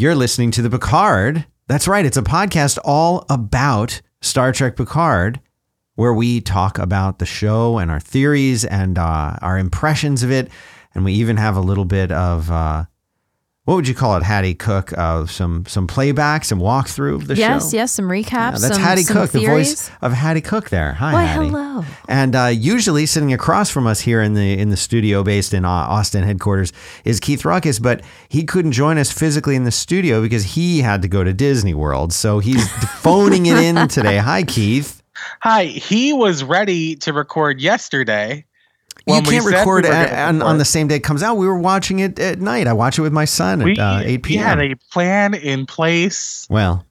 You're listening to the Picard. That's right. It's a podcast all about Star Trek Picard, where we talk about the show and our theories and uh, our impressions of it. And we even have a little bit of uh, what would you call it, Haddie Cook? Uh, some some playback, some walkthrough of the yes, show. yes, yes, some recaps. Yeah, that's some, Haddie some Cook, the voice of Haddie Cook. There, hi, Why, Haddie. hello. And uh, usually sitting across from us here in the in the studio based in uh, Austin headquarters is Keith Ruckus, but he couldn't join us physically in the studio because he had to go to Disney World. So he's phoning it in today. Hi, Keith. Hi, he was ready to record yesterday. You when we can't said we record were a- gonna on, on the same day it comes out. We were watching it at night. I watch it with my son at We, uh, 8 we p.m. had a plan in place well,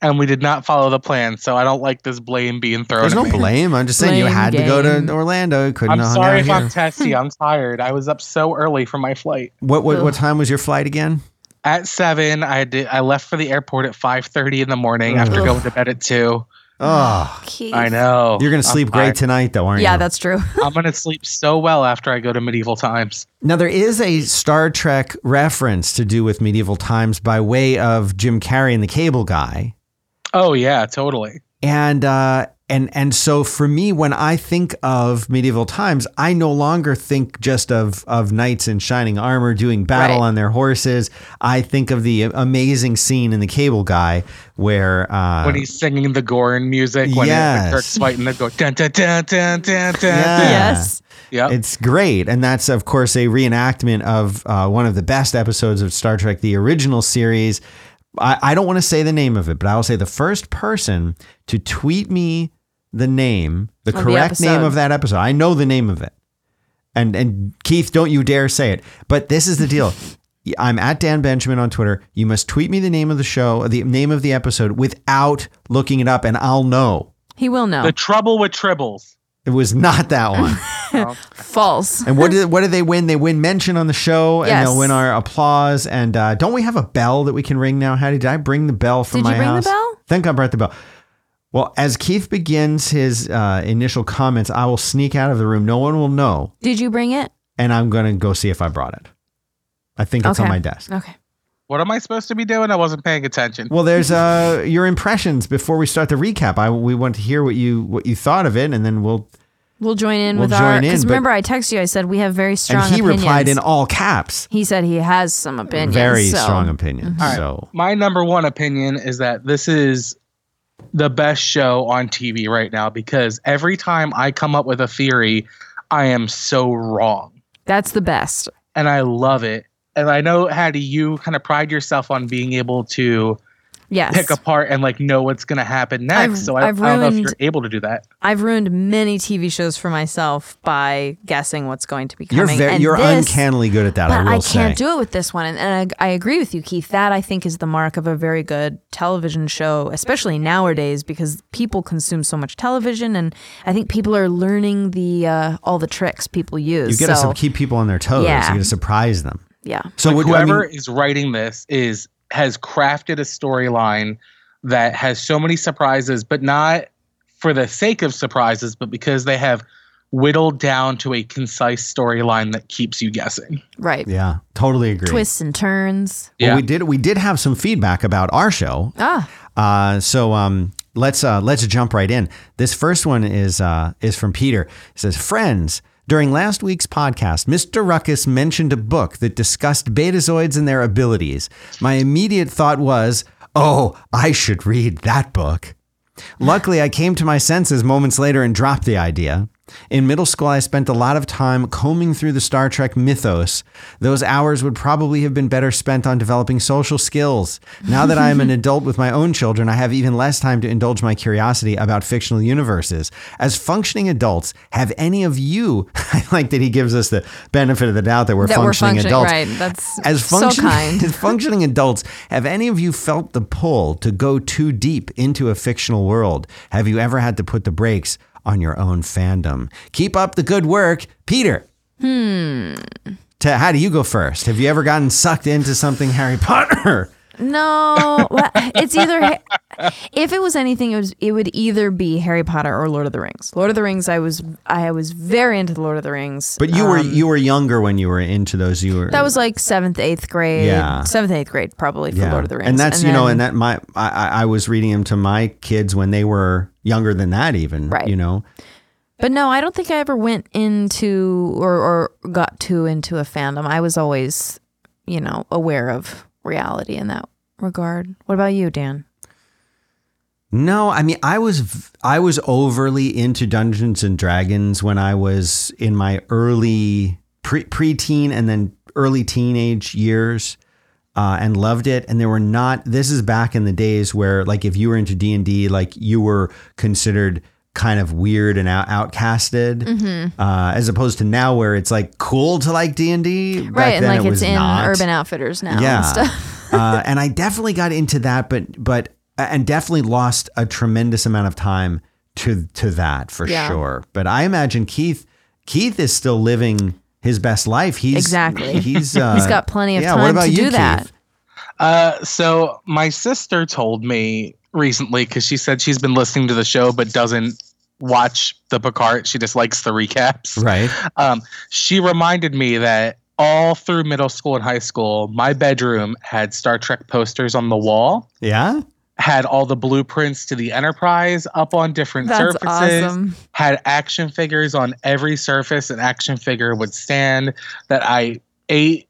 and we did not follow the plan, so I don't like this blame being thrown there's at no me. blame. I'm just saying you Blame had to go to Orlando. Couldn't I'm have sorry if here. I'm testy. I'm tired. I was up so early for my flight. What, what what time was your flight again? At seven, I did. I left for the airport at five thirty in the morning after Ugh. going to bed at two. Oh, Keith. I know. you're gonna I'm sleep great tired. tonight, though, aren't you? Yeah, that's true. I'm gonna sleep so well after I go to medieval times. Now there is a Star Trek reference to do with medieval times by way of Jim Carrey and the Cable Guy, Oh yeah, totally. and uh, and and so for me, when I think of medieval times, I no longer think just of of knights in shining armor doing battle Right. on their horses. I think of the amazing scene in the Cable Guy where uh, when he's singing the Gorn music, when, it, Yes. when Kirk's fighting the Gorn. Dun, dun, dun, dun, dun, dun, Yeah. Yes. Yep. It's great. And that's, of course, a reenactment of uh, one of the best episodes of Star Trek, the original series. I, I don't want to say the name of it, but I will say the first person to tweet me the name, the the correct name of that episode. I know the name of it. And and Keith, don't you dare say it. But this is the deal. I'm at Dan Benjamin on Twitter. You must tweet me the name of the show, the name of the episode without looking it up, and I'll know. He will know. the trouble with tribbles. It was not that one. False. And what did what do they win? They win mention on the show, and Yes. they'll win our applause. And uh, don't we have a bell that we can ring now? Haddie, did I bring the bell from Did my house? Did you bring the house? bell? Think I brought the bell. Well, as Keith begins his uh, initial comments, I will sneak out of the room. No one will know, Did you bring it? and I'm going to go see if I brought it. I think it's on my desk. Okay. what am I supposed to be doing? I wasn't paying attention. Well, there's uh, your impressions before we start the recap. I we want to hear what you what you thought of it, and then we'll. We'll join in We'll with our. join in, Because remember, I texted you. I said we have very strong. and he opinions. replied in all caps. He said he has some opinions. Very so- strong opinion. All right. So My number one opinion is that this is the best show on TV right now because every time I come up with a theory, I am so wrong. That's the best. And I love it. And I know, Haddie, you kind of pride yourself on being able to Yes. pick apart and like know what's going to happen next. I've- so I, I've I don't know if you're able to do that. I've ruined many TV shows for myself by guessing what's going to be you're coming. very, and you're this, uncannily good at that. I But will I, can't do it with this one. And, and I, I agree with you, Keith. That I think is the mark of a very good television show, especially nowadays because people consume so much television. And I think people are learning the uh, all the tricks people use. You got to so, keep people on their toes. Yeah. You got to surprise them. yeah. So Like, what, I whoever mean, is writing this is has crafted a storyline that has so many surprises, but not for the sake of surprises, but because they have whittled down to a concise storyline that keeps you guessing. Right. yeah, totally agree. Twists and turns. Well, Yeah. we did we did have some feedback about our show. Ah, Uh, so um, let's uh, let's jump right in. This first one is uh, is from Peter. It says, "Friends." During last week's podcast, Mr. Ruckus mentioned a book that discussed betazoids and their abilities. My immediate thought was, oh, I should read that book. Luckily, I came to my senses moments later and dropped the idea. In middle school, I spent a lot of time combing through the Star Trek mythos. Those hours would probably have been better spent on developing social skills. Now that I am an adult with my own children, I have even less time to indulge my curiosity about fictional universes. As functioning adults, have any of you, I like that he gives us the benefit of the doubt that we're that we're functioning functioning. adults. Right. That's As so kind. as functioning adults, have any of you felt the pull to go too deep into a fictional world? Have you ever had to put the brakes on your own fandom? Keep up the good work, Peter. Hmm. To, how do you go first? Have you ever gotten sucked into something Harry Potter? No, well, it's either if it was anything, it was it would either be Harry Potter or Lord of the Rings. Lord of the Rings, I was I was very into the Lord of the Rings. But you were Um, you were younger when you were into those. You were that was like seventh, eighth grade. Yeah. seventh, eighth grade probably for Lord of the Rings. And that's you know, and that my I I was reading them to my kids when they were younger than that, even. Right. You know. But no, I don't think I ever went into or, or got too into a fandom. I was always, you know, aware of reality in that regard. What about you, Dan? No, I mean I was I was overly into Dungeons and Dragons when I was in my early pre preteen and then early teenage years, uh, and loved it. And there were not. This is back in the days where like if you were into D and D, like you were considered kind of weird and out, outcasted, Mm-hmm. uh, as opposed to now where it's like cool to like D and D. right, and like it it's in not Urban Outfitters now yeah. and stuff. uh, and I definitely got into that, but but and definitely lost a tremendous amount of time to to that for Yeah. sure. But I imagine Keith Keith is still living his best life. He's Exactly. He's uh, He's got plenty of yeah, what time about to you, do that. Uh, so my sister told me recently because she said she's been listening to the show but doesn't watch the Picard. She just likes the recaps. Right. Um, she reminded me that all through middle school and high school, my bedroom had Star Trek posters on the wall, Yeah. Had all the blueprints to the Enterprise up on different That's surfaces, awesome. had action figures on every surface an action figure would stand that I ate,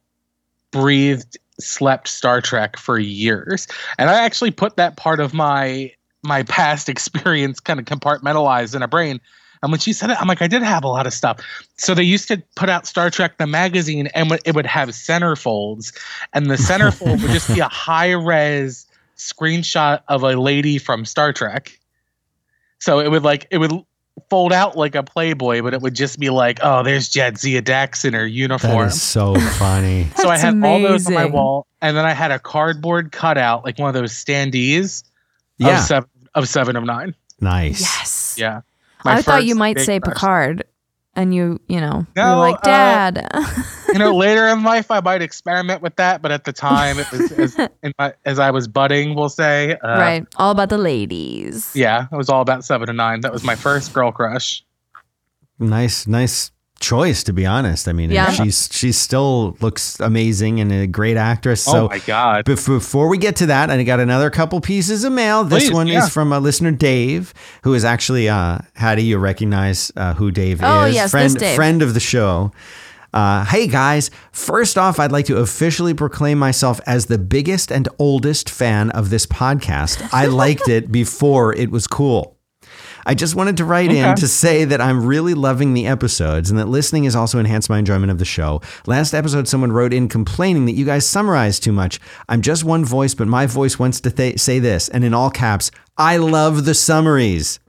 breathed, slept Star Trek for years. And I actually put that part of my my past experience kind of compartmentalized in a brain. And when she said it, I'm like, I did have a lot of stuff. So they used to put out Star Trek the magazine, and it would have centerfolds, and the centerfold would just be a high res screenshot of a lady from Star Trek. So it would like it would fold out like a Playboy, but it would just be like, oh, there's Jadzia Dax in her uniform. is so funny. so I That's had all those on my wall, and then I had a cardboard cutout, like one of those standees Yeah. of seven of seven of nine. Nice. Yes. Yeah. I thought you might say crush. Picard, and you, you know, you were No, like, uh, Dad. you know, later in life, I might experiment with that, but at the time, it was as, in my, as I was budding, we'll say. Uh, right. All about the ladies. Yeah, it was all about seven to nine. That was my first girl crush. Nice, nice choice to be honest. I mean, Yeah. she's she still looks amazing and a great actress. So oh my god! Bef- Before we get to that, I got another couple pieces of mail. This Please, one yeah. is from a listener, Dave, who is actually, uh, how do you recognize uh, who Dave Oh, is? yes, friend, this Dave. friend of the show. Uh, hey guys, first off, I'd like to officially proclaim myself as the biggest and oldest fan of this podcast. I liked it before it was cool. I just wanted to write in to say that I'm really loving the episodes and that listening has also enhanced my enjoyment of the show. Last episode, someone wrote in complaining that you guys summarize too much. I'm just one voice, but my voice wants to th- say this, and in all caps, I love the summaries.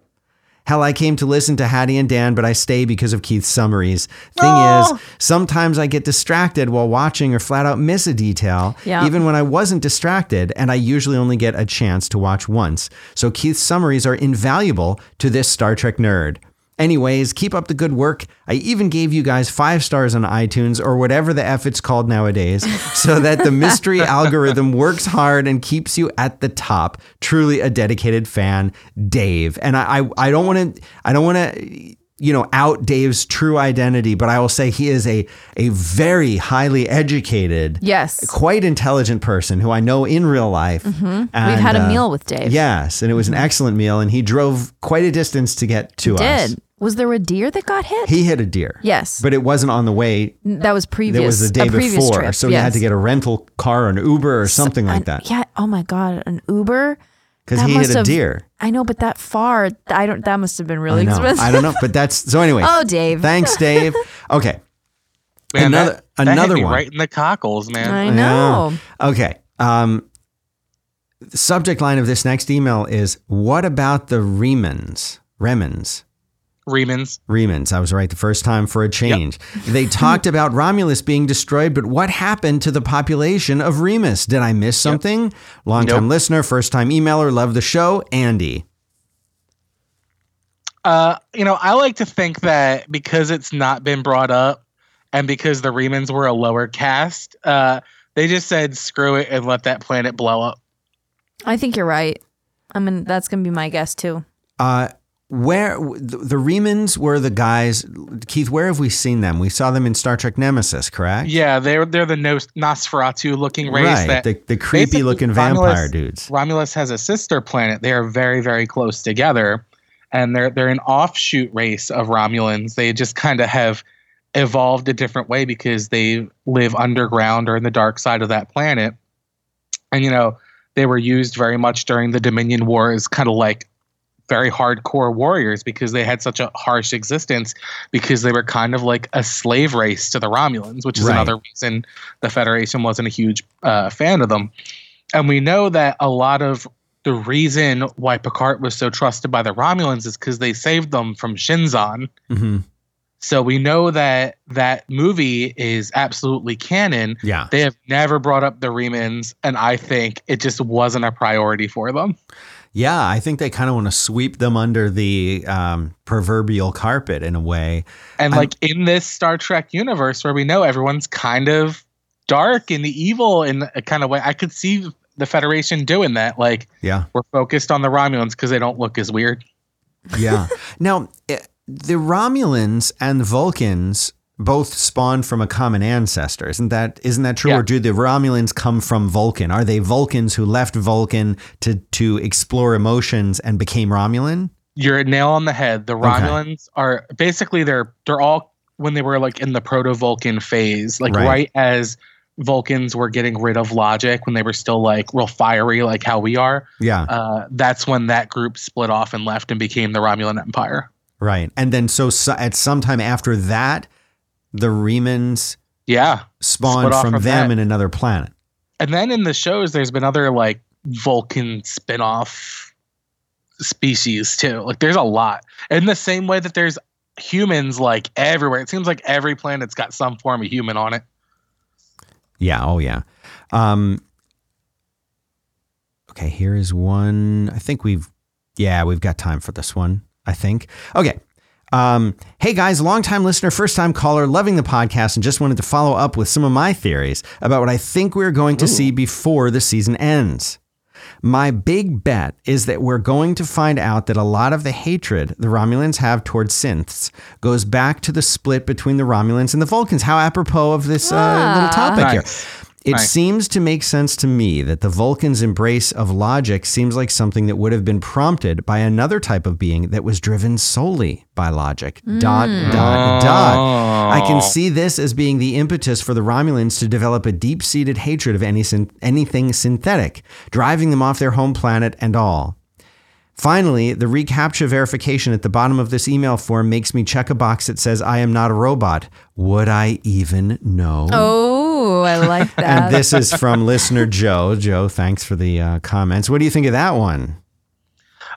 Hell, I came to listen to Haddie and Dan, but I stay because of Keith's summaries. Thing Oh. is, sometimes I get distracted while watching or flat out miss a detail, Yeah. even when I wasn't distracted, and I usually only get a chance to watch once. So Keith's summaries are invaluable to this Star Trek nerd. Anyways, keep up the good work. I even gave you guys five stars on iTunes or whatever the F it's called nowadays, so that the mystery algorithm works hard and keeps you at the top. Truly a dedicated fan, Dave. And I, I, I don't want to, I don't want to, you know, out Dave's true identity, but I will say he is a a very highly educated, Yes. quite intelligent person who I know in real life. We've had a uh, meal with Dave. Yes, and it was an excellent meal, and he drove quite a distance to get to us. Did. Was there a deer that got hit? He hit a deer. Yes. But it wasn't on the way. that was previous. It was the day before. trip. So he had to get a rental car or an Uber or something like An- that. Yeah. Oh my God. An Uber. Because he hit a have- deer. I know, but that far, I don't. That must have been really I know. expensive. I don't know. But that's so anyway. Oh, Dave. Thanks, Dave. Okay. Man, Another- that, that hit another me one. right in the cockles, man. I know. Okay. Um, the subject line of this next email is What about the Remans? Remans. Remans. Remans. I was right the first time for a change. They talked about Romulus being destroyed, but what happened to the population of Remus? Did I miss something? Long time Nope. listener, first time emailer, love the show, Andy. Uh, you know, I like to think that because it's not been brought up, and because the Remans were a lower caste, uh, they just said screw it and let that planet blow up. I think you're right. I mean, that's gonna be my guess too. Uh, where the, the Remans were the guys, Keith? Where have we seen them? We saw them in Star Trek Nemesis, correct? Yeah, they're they're the Nos- Nosferatu looking race right. that the, the creepy looking Romulus- vampire dudes. Romulus has a sister planet. They are very, very close together, and they're they're an offshoot race of Romulans. They just kind of have evolved a different way because they live underground or in the dark side of that planet. And you know, they were used very much during the Dominion War as kind of like very hardcore warriors because they had such a harsh existence because they were kind of like a slave race to the Romulans, which is Right. another reason the Federation wasn't a huge uh, fan of them. And we know that a lot of the reason why Picard was so trusted by the Romulans is because they saved them from Shinzon. hmm So we know that that movie is absolutely canon. Yeah. They have never brought up the Remans, and I think it just wasn't a priority for them. Yeah, I think they kind of want to sweep them under the um, proverbial carpet in a way. And I'm- like in this Star Trek universe where we know everyone's kind of dark and the evil in a kind of way, I could see the Federation doing that. Like Yeah. we're focused on the Romulans because they don't look as weird. Yeah. now, eh, the Romulans and the Vulcans both spawned from a common ancestor. Isn't that isn't that true? Yeah. Or do the Romulans come from Vulcan? Are they Vulcans who left Vulcan to to explore emotions and became Romulan? You're a nail on the head. The Romulans are basically they're they're all when they were like in the proto Vulcan phase, like Right. right. as Vulcans were getting rid of logic when they were still like real fiery, like how we are. Yeah. Uh, that's when that group split off and left and became the Romulan Empire. right. And then so, so at some time after that, the Remans Yeah. spawned from, from them that. in another planet. And then in the shows, there's been other like Vulcan spin-off species too. Like there's a lot. In the same way that there's humans like everywhere. It seems like every planet's got some form of human on it. Yeah. Oh, yeah. Um, okay. Here is one. I think we've, yeah, we've got time for this one. I think. Okay. Um, hey guys, longtime listener, first time caller, loving the podcast, and just wanted to follow up with some of my theories about what I think we're going to see before the season ends. My big bet is that we're going to find out that a lot of the hatred the Romulans have towards synths goes back to the split between the Romulans and the Vulcans. How apropos of this uh, little topic here. Nice. It Nice. seems to make sense to me that the Vulcans' embrace of logic seems like something that would have been prompted by another type of being that was driven solely by logic. Dot, hmm. dot, dot. I can oh. see this as being the impetus for the Romulans to develop a deep seated hatred of any syn- anything synthetic, driving them off their home planet and all. Finally, the reCAPTCHA verification at the bottom of this email form makes me check a box that says I am not a robot. Would I even know? Oh, I like that. And this is from listener Joe. Joe, thanks for the uh, comments. What do you think of that one?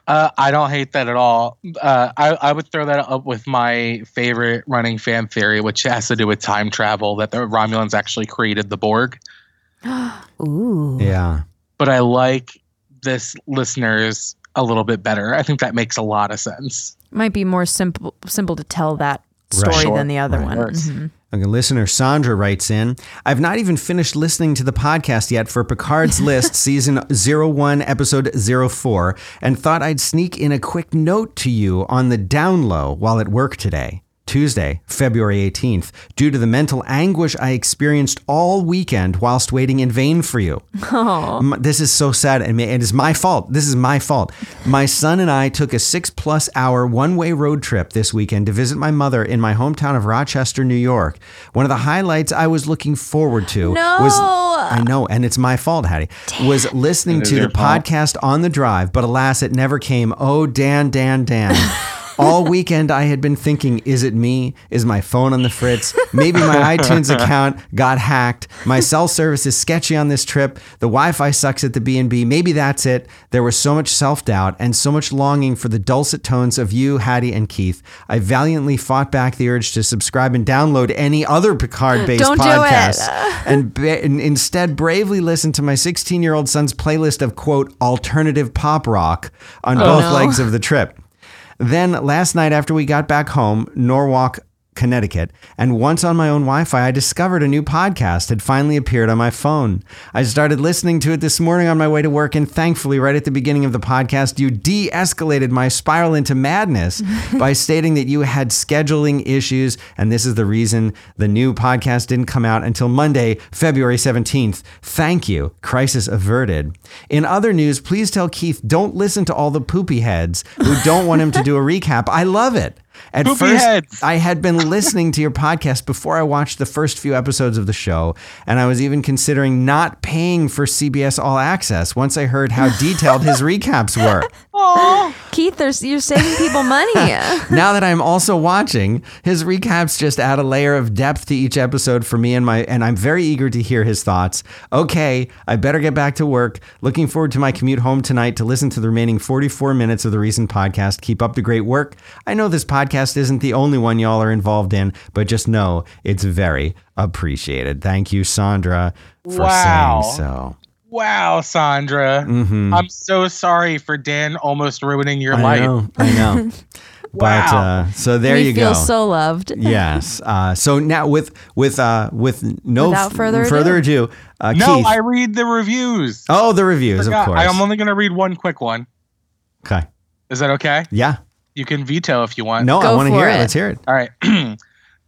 Uh, I don't hate that at all. Uh, I, I would throw that up with my favorite running fan theory, which has to do with time travel, that the Romulans actually created the Borg. Ooh. Yeah. But I like this listeners a little bit better. I think that makes a lot of sense. Might be more simple simple to tell that story Sure. than the other Right. one. Works. Okay, listener Sandra writes in I've not even finished listening to the podcast yet for Picard's List, season 01, episode 04, and thought I'd sneak in a quick note to you on the down low while at work today. Tuesday, February 18th, due to the mental anguish I experienced all weekend whilst waiting in vain for you. Oh. M- This is so sad, and it is my fault. This is my fault. My son and I took a six plus hour one way road trip this weekend to visit my mother in my hometown of Rochester, New York. One of the highlights I was looking forward to No. was I know, and it's my fault, Haddie. Was listening to the fault. podcast on the drive, but alas, it never came. Oh, Dan, Dan, Dan. All weekend, I had been thinking, is it me? Is my phone on the fritz? Maybe my iTunes account got hacked. My cell service is sketchy on this trip. The Wi-Fi sucks at the B&B. Maybe that's it. There was so much self-doubt and so much longing for the dulcet tones of you, Haddie, and Keith. I valiantly fought back the urge to subscribe and download any other Picard-based Don't do it. and, ba- and instead bravely listened to my 16 year old son's playlist of quote alternative pop rock on oh, both no. legs of the trip. Then last night after we got back home, Norwalk Connecticut, and once on my own Wi Fi, I discovered a new podcast had finally appeared on my phone. I started listening to it this morning on my way to work, and thankfully, right at the beginning of the podcast, you de escalated my spiral into madness by stating that you had scheduling issues, and this is the reason the new podcast didn't come out until Monday, February 17th. Thank you. Crisis averted. In other news, please tell Keith don't listen to all the poopy heads who don't want him to do a recap. I love it. At Poopy first, heads. I had been listening to your podcast before I watched the first few episodes of the show, and I was even considering not paying for CBS All Access once I heard how detailed his recaps were. Keith, you're saving people money. Now that I'm also watching, his recaps just add a layer of depth to each episode for me and my and I'm very eager to hear his thoughts. Okay, I better get back to work. Looking forward to my commute home tonight to listen to the remaining 44 minutes of the recent podcast. Keep up the great work. I know this podcast isn't the only one y'all are involved in, but just know it's very appreciated. Thank you, Sandra, for Wow. saying so. Wow, Sandra. Mhm. I'm so sorry for Dan almost ruining your life. I life. know, I know. But Wow. uh, so there we you feel go. so loved. yes. Uh, so now with with uh, with no Without f- further further ado, uh, No, Keith. I read the reviews. oh, the reviews, of course. I'm only going to read one quick one. okay. Is that okay? Yeah. You can veto if you want. No, I want to hear it. it. Let's hear it. All right.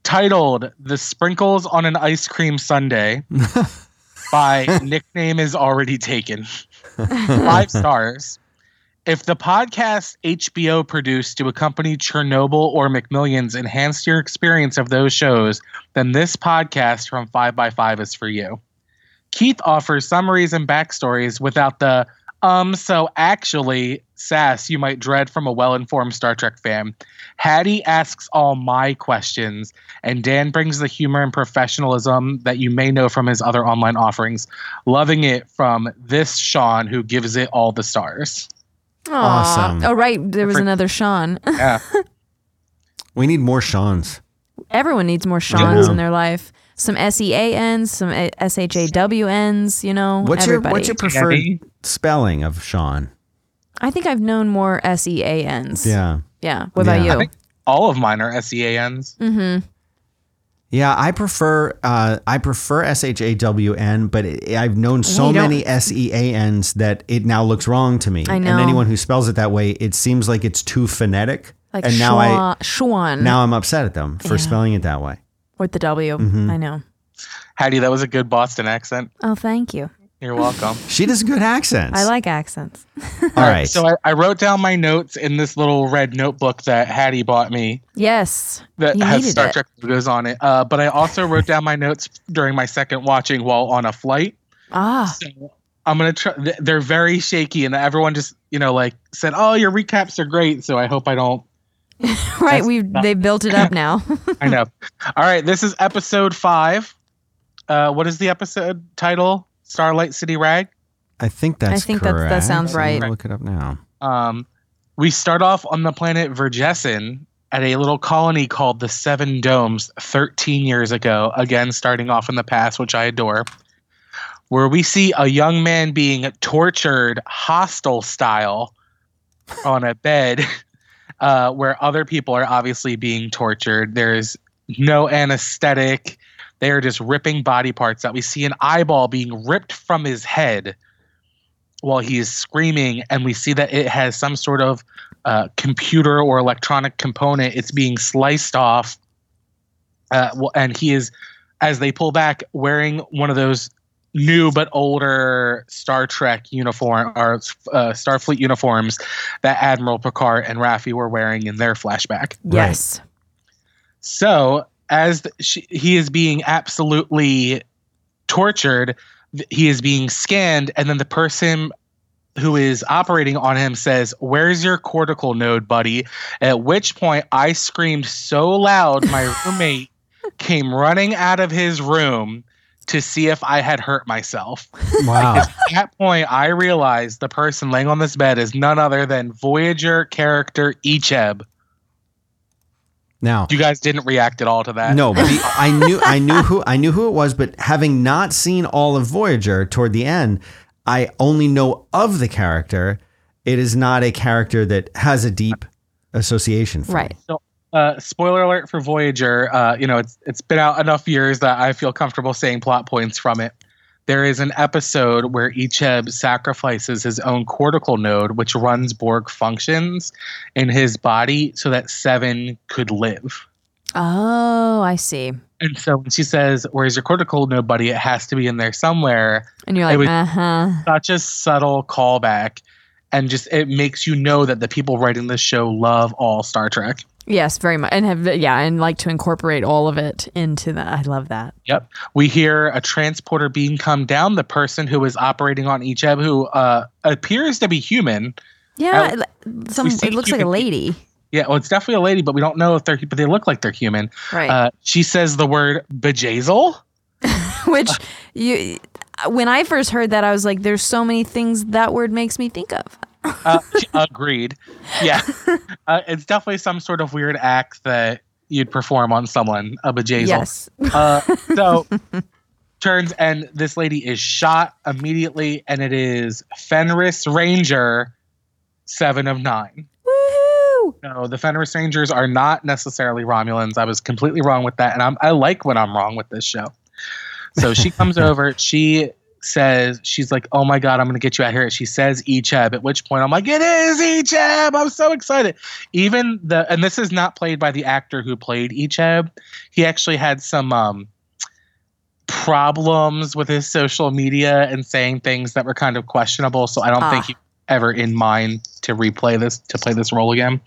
Titled The Sprinkles on an Ice Cream Sunday" by Nickname is Already Taken. Five stars. If the podcast HBO produced to accompany Chernobyl or McMillions enhanced your experience of those shows, then this podcast from 5x5 is for you. Keith offers summaries and backstories without the um, so actually sass you might dread from a well informed Star Trek fan. Haddie asks all my questions, and Dan brings the humor and professionalism that you may know from his other online offerings. Loving it from this Sean, who gives it all the stars. Aw. Awesome. Oh, right. There was For- another Sean. Yeah. We need more Sean's. Everyone needs more Sean's Yeah. in their life. Some S E A N's, some S H A W N's, you know. What's everybody. your what's your preferred Haddie? spelling of Sean? I think I've known more S E A N's. Yeah. Yeah. What Yeah. about I you? think- All of mine are S E A N's. mm-hmm. Yeah, I prefer uh, I prefer S H A W N, but it, I've known so many S E A N's that it now looks wrong to me. I know. And anyone who spells it that way, it seems like it's too phonetic. Like and now I Schwa- Schwan now I'm upset at them for Yeah. spelling it that way. With the W. Mhm. I know. Haddie, that was a good Boston accent. Oh, thank you. You're welcome. She does good accents. I like accents. All right. So I, I wrote down my notes in this little red notebook that Haddie bought me Yes. that has Star it. Trek logos on it. Uh, but I also wrote down my notes during my second watching while on a flight. Ah, So I'm gonna try. They're very shaky, and everyone just you know like said, "Oh, your recaps are great." So I hope I don't. right. We've they built it up now. I know. All right, this is episode five. Uh, what is the episode title? Starlight City Rag. I think that's I think that- that correct. sounds I'm gonna right. Look it up now. Um, we start off on the planet Vergessen at a little colony called the Seven Domes 13 years ago. Again, starting off in the past, which I adore. Where we see a young man being tortured, hostile style, on a bed, uh, where other people are obviously being tortured. There's no anesthetic. They are just ripping body parts out. We see an eyeball being ripped from his head while he is screaming, and we see that it has some sort of uh, computer or electronic component. It's being sliced off, uh, and he is, as they pull back, wearing one of those new but older Star Trek uniform or uh, Starfleet uniforms that Admiral Picard and Raffi were wearing in their flashback. yes. So as the, she, he is being absolutely tortured, he is being scanned, and then the person who is operating on him says, "Where's your cortical node, buddy?" At which point, I screamed so loud, my roommate came running out of his room to see if I had hurt myself. Wow. At that point, I realized the person laying on this bed is none other than Voyager character Icheb. now, You guys didn't react at all to that. no, but I knew I knew who I knew who it was, but having not seen all of Voyager toward the end, I only know of the character. It is not a character that has a deep association. For Right. Me. Uh, spoiler alert for Voyager. Uh, you know, it's it's been out enough years that I feel comfortable saying plot points from it. There is an episode where Icheb sacrifices his own cortical node, which runs Borg functions in his body, so that Seven could live. Oh, I see. And so when she says, "Where's your cortical node, buddy?" It has to be in there somewhere. And you're like, was- uh huh. Such a subtle callback, and just it makes you know that the people writing this show love all Star Trek. Yes, very much. And have yeah, and like to incorporate all of it into that. I love that. Yep. We hear a transporter beam come down. The person who is operating on Icheb, who uh, appears to be human. Yeah, some it looks like a lady. Yeah, well, it's definitely a lady, but we don't know if they're, but they look like they're human. Right. Uh, she says the word Bjayzl. Which you when I first heard that I was like there's so many things that word makes me think of. Uh, agreed. Yeah. Uh, it's definitely some sort of weird act that you'd perform on someone, a Bjayzl. Yes. Uh, so turns and this lady is shot immediately, and it is Fenris Ranger, seven of nine. Woohoo! No, the Fenris Rangers are not necessarily Romulans. I was completely wrong with that, and I'm, I like when I'm wrong with this show. So she comes over. She says she's like, "Oh my god, I'm gonna get you out here." She says Icheb, at which point I'm like, "It is Icheb!" I'm so excited. Even the and this is not played by the actor who played Icheb. He actually had some um, problems with his social media and saying things that were kind of questionable. So I don't Ah. think he ever in mind to replay this to play this role again.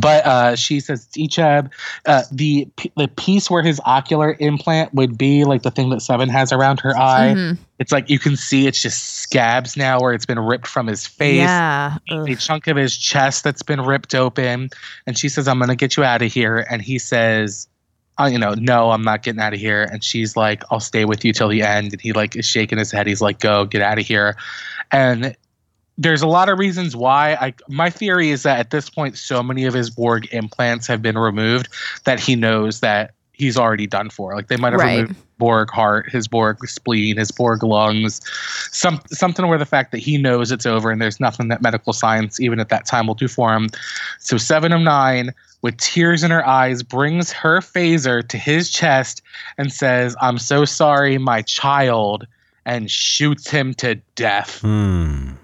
But uh, she says Icheb, uh, the the piece where his ocular implant would be, like the thing that Seven has around her eye, Mhm. it's like you can see it's just scabs now, where it's been ripped from his face. Yeah. a chunk of his chest that's been ripped open. And she says i'm going to get you out of here. And he says uh, you know no i'm not getting out of here. And she's like i'll stay with you till the end. And he like is shaking his head. He's like go get out of here. And there's a lot of reasons why i my theory is that at this point so many of his borg implants have been removed that he knows that he's already done for like they might have Right. removed borg heart his borg spleen his borg lungs some something where the fact that he knows it's over and there's nothing that medical science even at that time will do for him so seven of nine with tears in her eyes brings her phaser to his chest and says i'm so sorry my child and shoots him to death Hmm.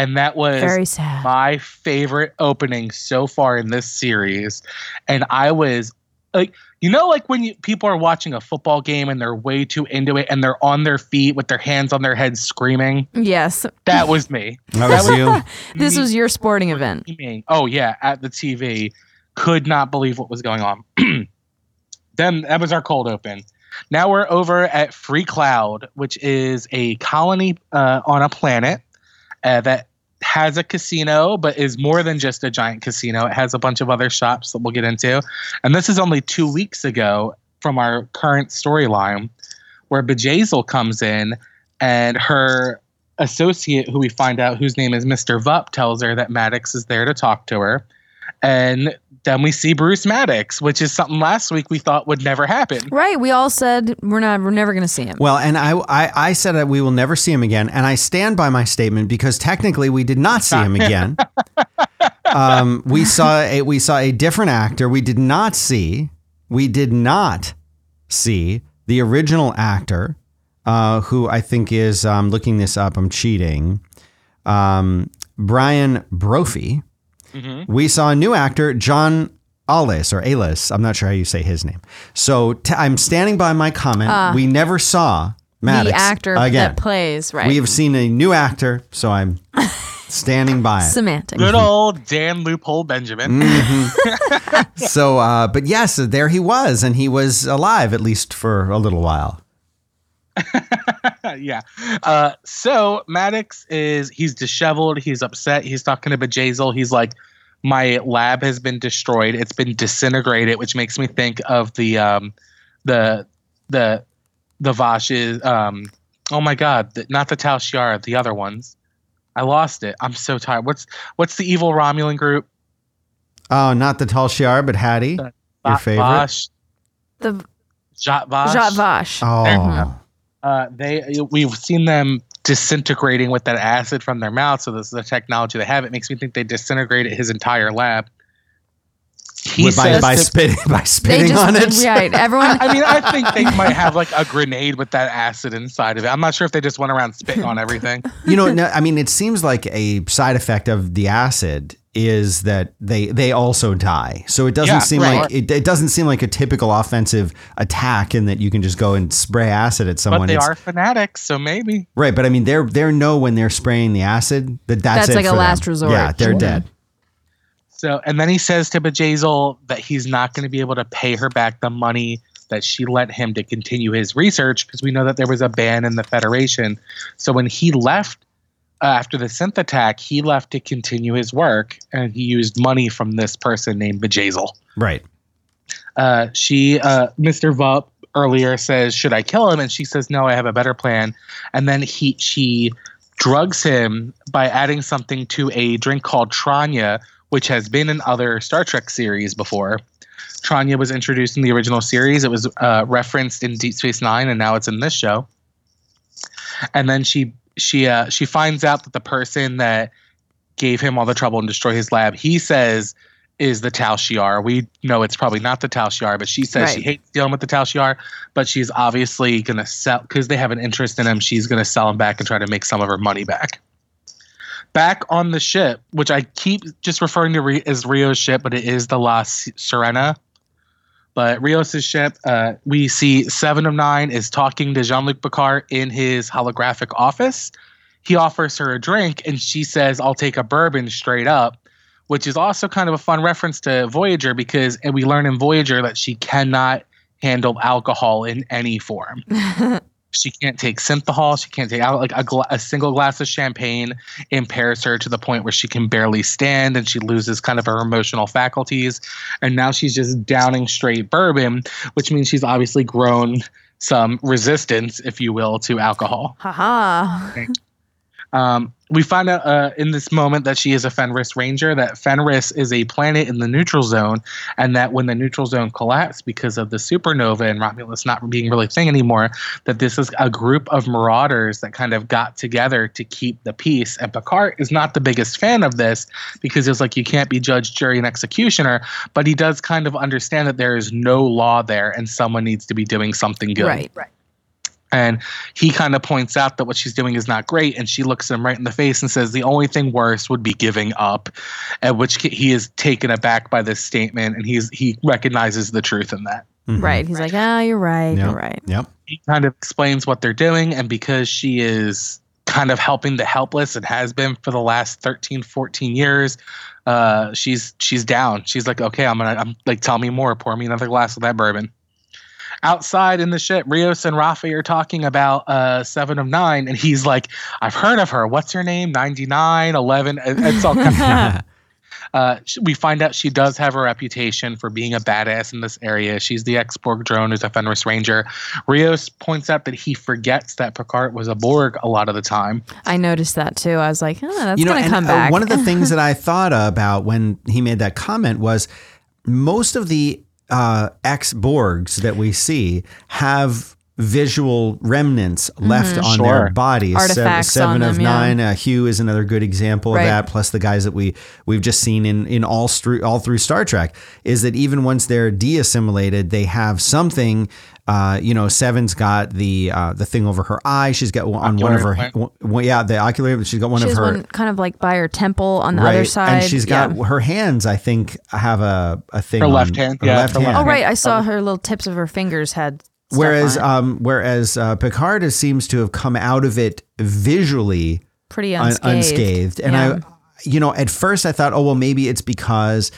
And that was Very sad. my favorite opening so far in this series and i was like you know like when you, people are watching a football game and they're way too into it and they're on their feet with their hands on their heads screaming Yes. that was me That was you. This was your sporting event. screaming. oh yeah at the tv could not believe what was going on then that was our cold open now we're over at Freecloud which is a colony uh, on a planet uh, that has a casino but is more than just a giant casino. It has a bunch of other shops that we'll get into. And this is only two weeks ago from our current storyline where Bjayzl comes in and her associate who we find out whose name is mr vup tells her that maddox is there to talk to her and then we see bruce maddox which is something last week we thought would never happen Right. We all said we're not. We're never going to see him. Well, and I, I, I said that we will never see him again, and I stand by my statement because technically we did not see him again. um, we saw a we saw a different actor. We did not see we did not see the original actor, uh, who I think is um, looking this up. I'm cheating. Um, Brian Brophy. Mm-hmm. We saw a new actor, John Alice or Alice. I'm not sure how you say his name. So t- I'm standing by my comment. we never saw Maddox the actor again. that plays right. We have seen a new actor, so I'm standing by it. semantics. good old dan loophole benjamin So, uh, but yes, there he was, and he was alive at least for a little while. yeah. Uh, so Maddox is he's disheveled. He's upset. He's talking to Bjayzl. He's like, my lab has been destroyed. It's been disintegrated, which makes me think of the um, the the the Vash's. Um, oh my God! The, not the Tal Shiar, the other ones. I lost it. I'm so tired. What's what's the evil Romulan group? Oh, not the Tal Shiar, but Haddie, your Va- favorite. Vash, The Jat Vash. Jat Vash. Oh, uh, they we've seen them disintegrating with that acid from their mouth. So this is the technology they have. It makes me think they disintegrated his entire lab. He With- by, says by to- spitting by They spitting on it. right. Everyone. I mean, I think they might have like a grenade with that acid inside of it. I'm not sure if they just went around spitting on everything. You know, no, I mean, it seems like a side effect of the acid is that they they also die. So it doesn't Yeah, seem right. like it, it doesn't seem like a typical offensive attack in that you can just go and spray acid at someone. But they It's- are fanatics, so maybe. right, but I mean, they're they're know when they're spraying the acid that that's, That's it like a for them. last resort. Yeah, they're dead. So, and then he says to Bjayzl that he's not going to be able to pay her back the money that she lent him to continue his research because we know that there was a ban in the Federation. So when he left after the synth attack, he left to continue his work and he used money from this person named Bjayzl. Right. Uh, she, uh, Mr. Vup earlier says, "Should I kill him?" And she says, "No, I have a better plan." And then he, she drugs him by adding something to a drink called Tranya, which has been in other Star Trek series before. Tranya was introduced in the original series. It was uh, referenced in Deep Space Nine, and now it's in this show. And then she she uh, she finds out that the person that gave him all the trouble and destroyed his lab, he says is the Tal Shiar. We know it's probably not the Tal Shiar, but she says she hates dealing with the Tal Shiar, but she's obviously going to sell because they have an interest in him. She's going to sell him back and try to make some of her money back. Back on the ship, which I keep just referring to re- as Rios' ship, but it is the La Sirena. But Rios' ship, uh, we see Seven of Nine is talking to Jean Luc Picard in his holographic office. He offers her a drink, and she says, I'll take a bourbon straight up, which is also kind of a fun reference to Voyager because we learn in Voyager that she cannot handle alcohol in any form. she can't take synthahol. She can't take out like a, gla- a single glass of champagne impairs her to the point where she can barely stand and she loses kind of her emotional faculties. And now she's just downing straight bourbon, which means she's obviously grown some resistance, if you will, to alcohol. Haha. Um, we find out uh, in this moment that she is a Fenris Ranger, that Fenris is a planet in the neutral zone, and that when the neutral zone collapsed because of the supernova and Romulus not being really a thing anymore, that this is a group of marauders that kind of got together to keep the peace. And Picard is not the biggest fan of this because it's like you can't be judge, jury, and executioner, but he does kind of understand that there is no law there and someone needs to be doing something good. Right. Right. And he kind of points out that what she's doing is not great. And she looks him right in the face and says, The only thing worse would be giving up. At which he is taken aback by this statement and he's he recognizes the truth in that. Mhm. Right. He's like, ah, you're right. Yep. You're right. Yep. He kind of explains what they're doing. And because she is kind of helping the helpless and has been for the last 13, 14 years, uh, she's she's down. She's like, Okay, I'm gonna I'm like, tell me more, pour me another glass of that bourbon. Outside in the ship, Rios and Raffi are talking about uh, Seven of Nine, and he's like, I've heard of her. What's her name? 99, 11. It's all kind of, uh, we find out she does have a reputation for being a badass in this area. She's the ex Borg drone who's a Fenris Ranger. Rios points out that he forgets that Picard was a Borg a lot of the time. I noticed that too. I was like, oh, that's you know, gonna and, come uh, back. one of the things that I thought about when he made that comment was most of the uh, ex Borgs that we see have visual remnants left on Sure. their bodies. Sev- Mm-hmm. Artifacts Seven on of them, yeah. nine. Uh, Hugh is another good example Right. of that. Plus the guys that we we've just seen in in all through all through Star Trek is that even once they're de-assimilated, they have something. Uh, you know, Seven's got the uh, the thing over her eye. She's got on one of her, implant. one- yeah, the ocular. She's got one she of has her one kind of like by her temple on the other side. and she's got Yeah. her hands. I think have a a thing. Her on- left hand, her yeah, left her hand. left Oh right, I saw her little tips of her fingers had. stuff Whereas, on um, whereas uh, Picard is- seems to have come out of it visually pretty un- unscathed. unscathed, and Yeah. I, you know, at first I thought, oh well, maybe it's because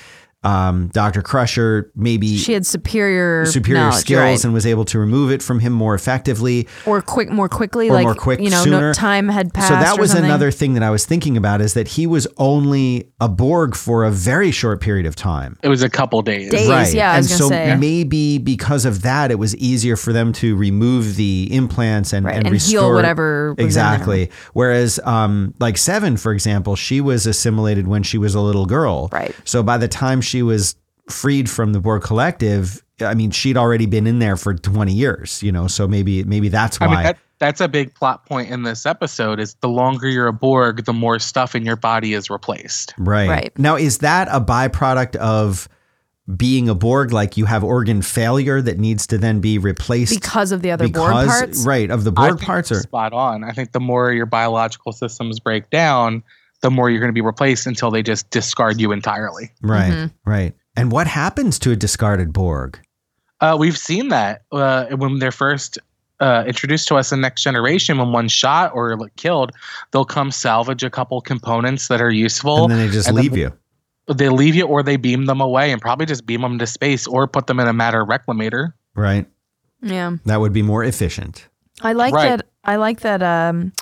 um, Doctor Crusher maybe she had superior superior skills right. and was able to remove it from him more effectively. or quick, more quickly, Or like more quick, you know, sooner. no time had passed. so that or was something. another thing that I was thinking about is that he was only a Borg for a very short period of time. It was a couple days. Days. right. yeah, I was and so say. maybe because of that, it was easier for them to remove the implants and, Right, and, and heal restore whatever exactly. Whereas, um, like Seven, for example, she was assimilated when she was a little girl. Right. So by the time she was freed from the Borg Collective, I mean, she'd already been in there for twenty years. You know, so maybe maybe that's why. I mean, that, that's a big plot point in this episode is the longer you're a Borg, the more stuff in your body is replaced. Right. Right. Now, is that a byproduct of being a Borg, like you have organ failure that needs to then be replaced because of the other Borg parts. right, of the I Borg think parts you're or spot on. I think the more your biological systems break down, the more you're going to be replaced until they just discard you entirely. right, Mhm. right. And what happens to a discarded Borg? Uh, we've seen that uh, when they're first uh, introduced to us in Next Generation. When one's shot or like, killed, they'll come salvage a couple components that are useful. and then they just leave you. they leave you, or they beam them away, and probably just beam them to space, or put them in a matter reclamator. Right. Yeah. That would be more efficient. I like Right. that. I like that. Um,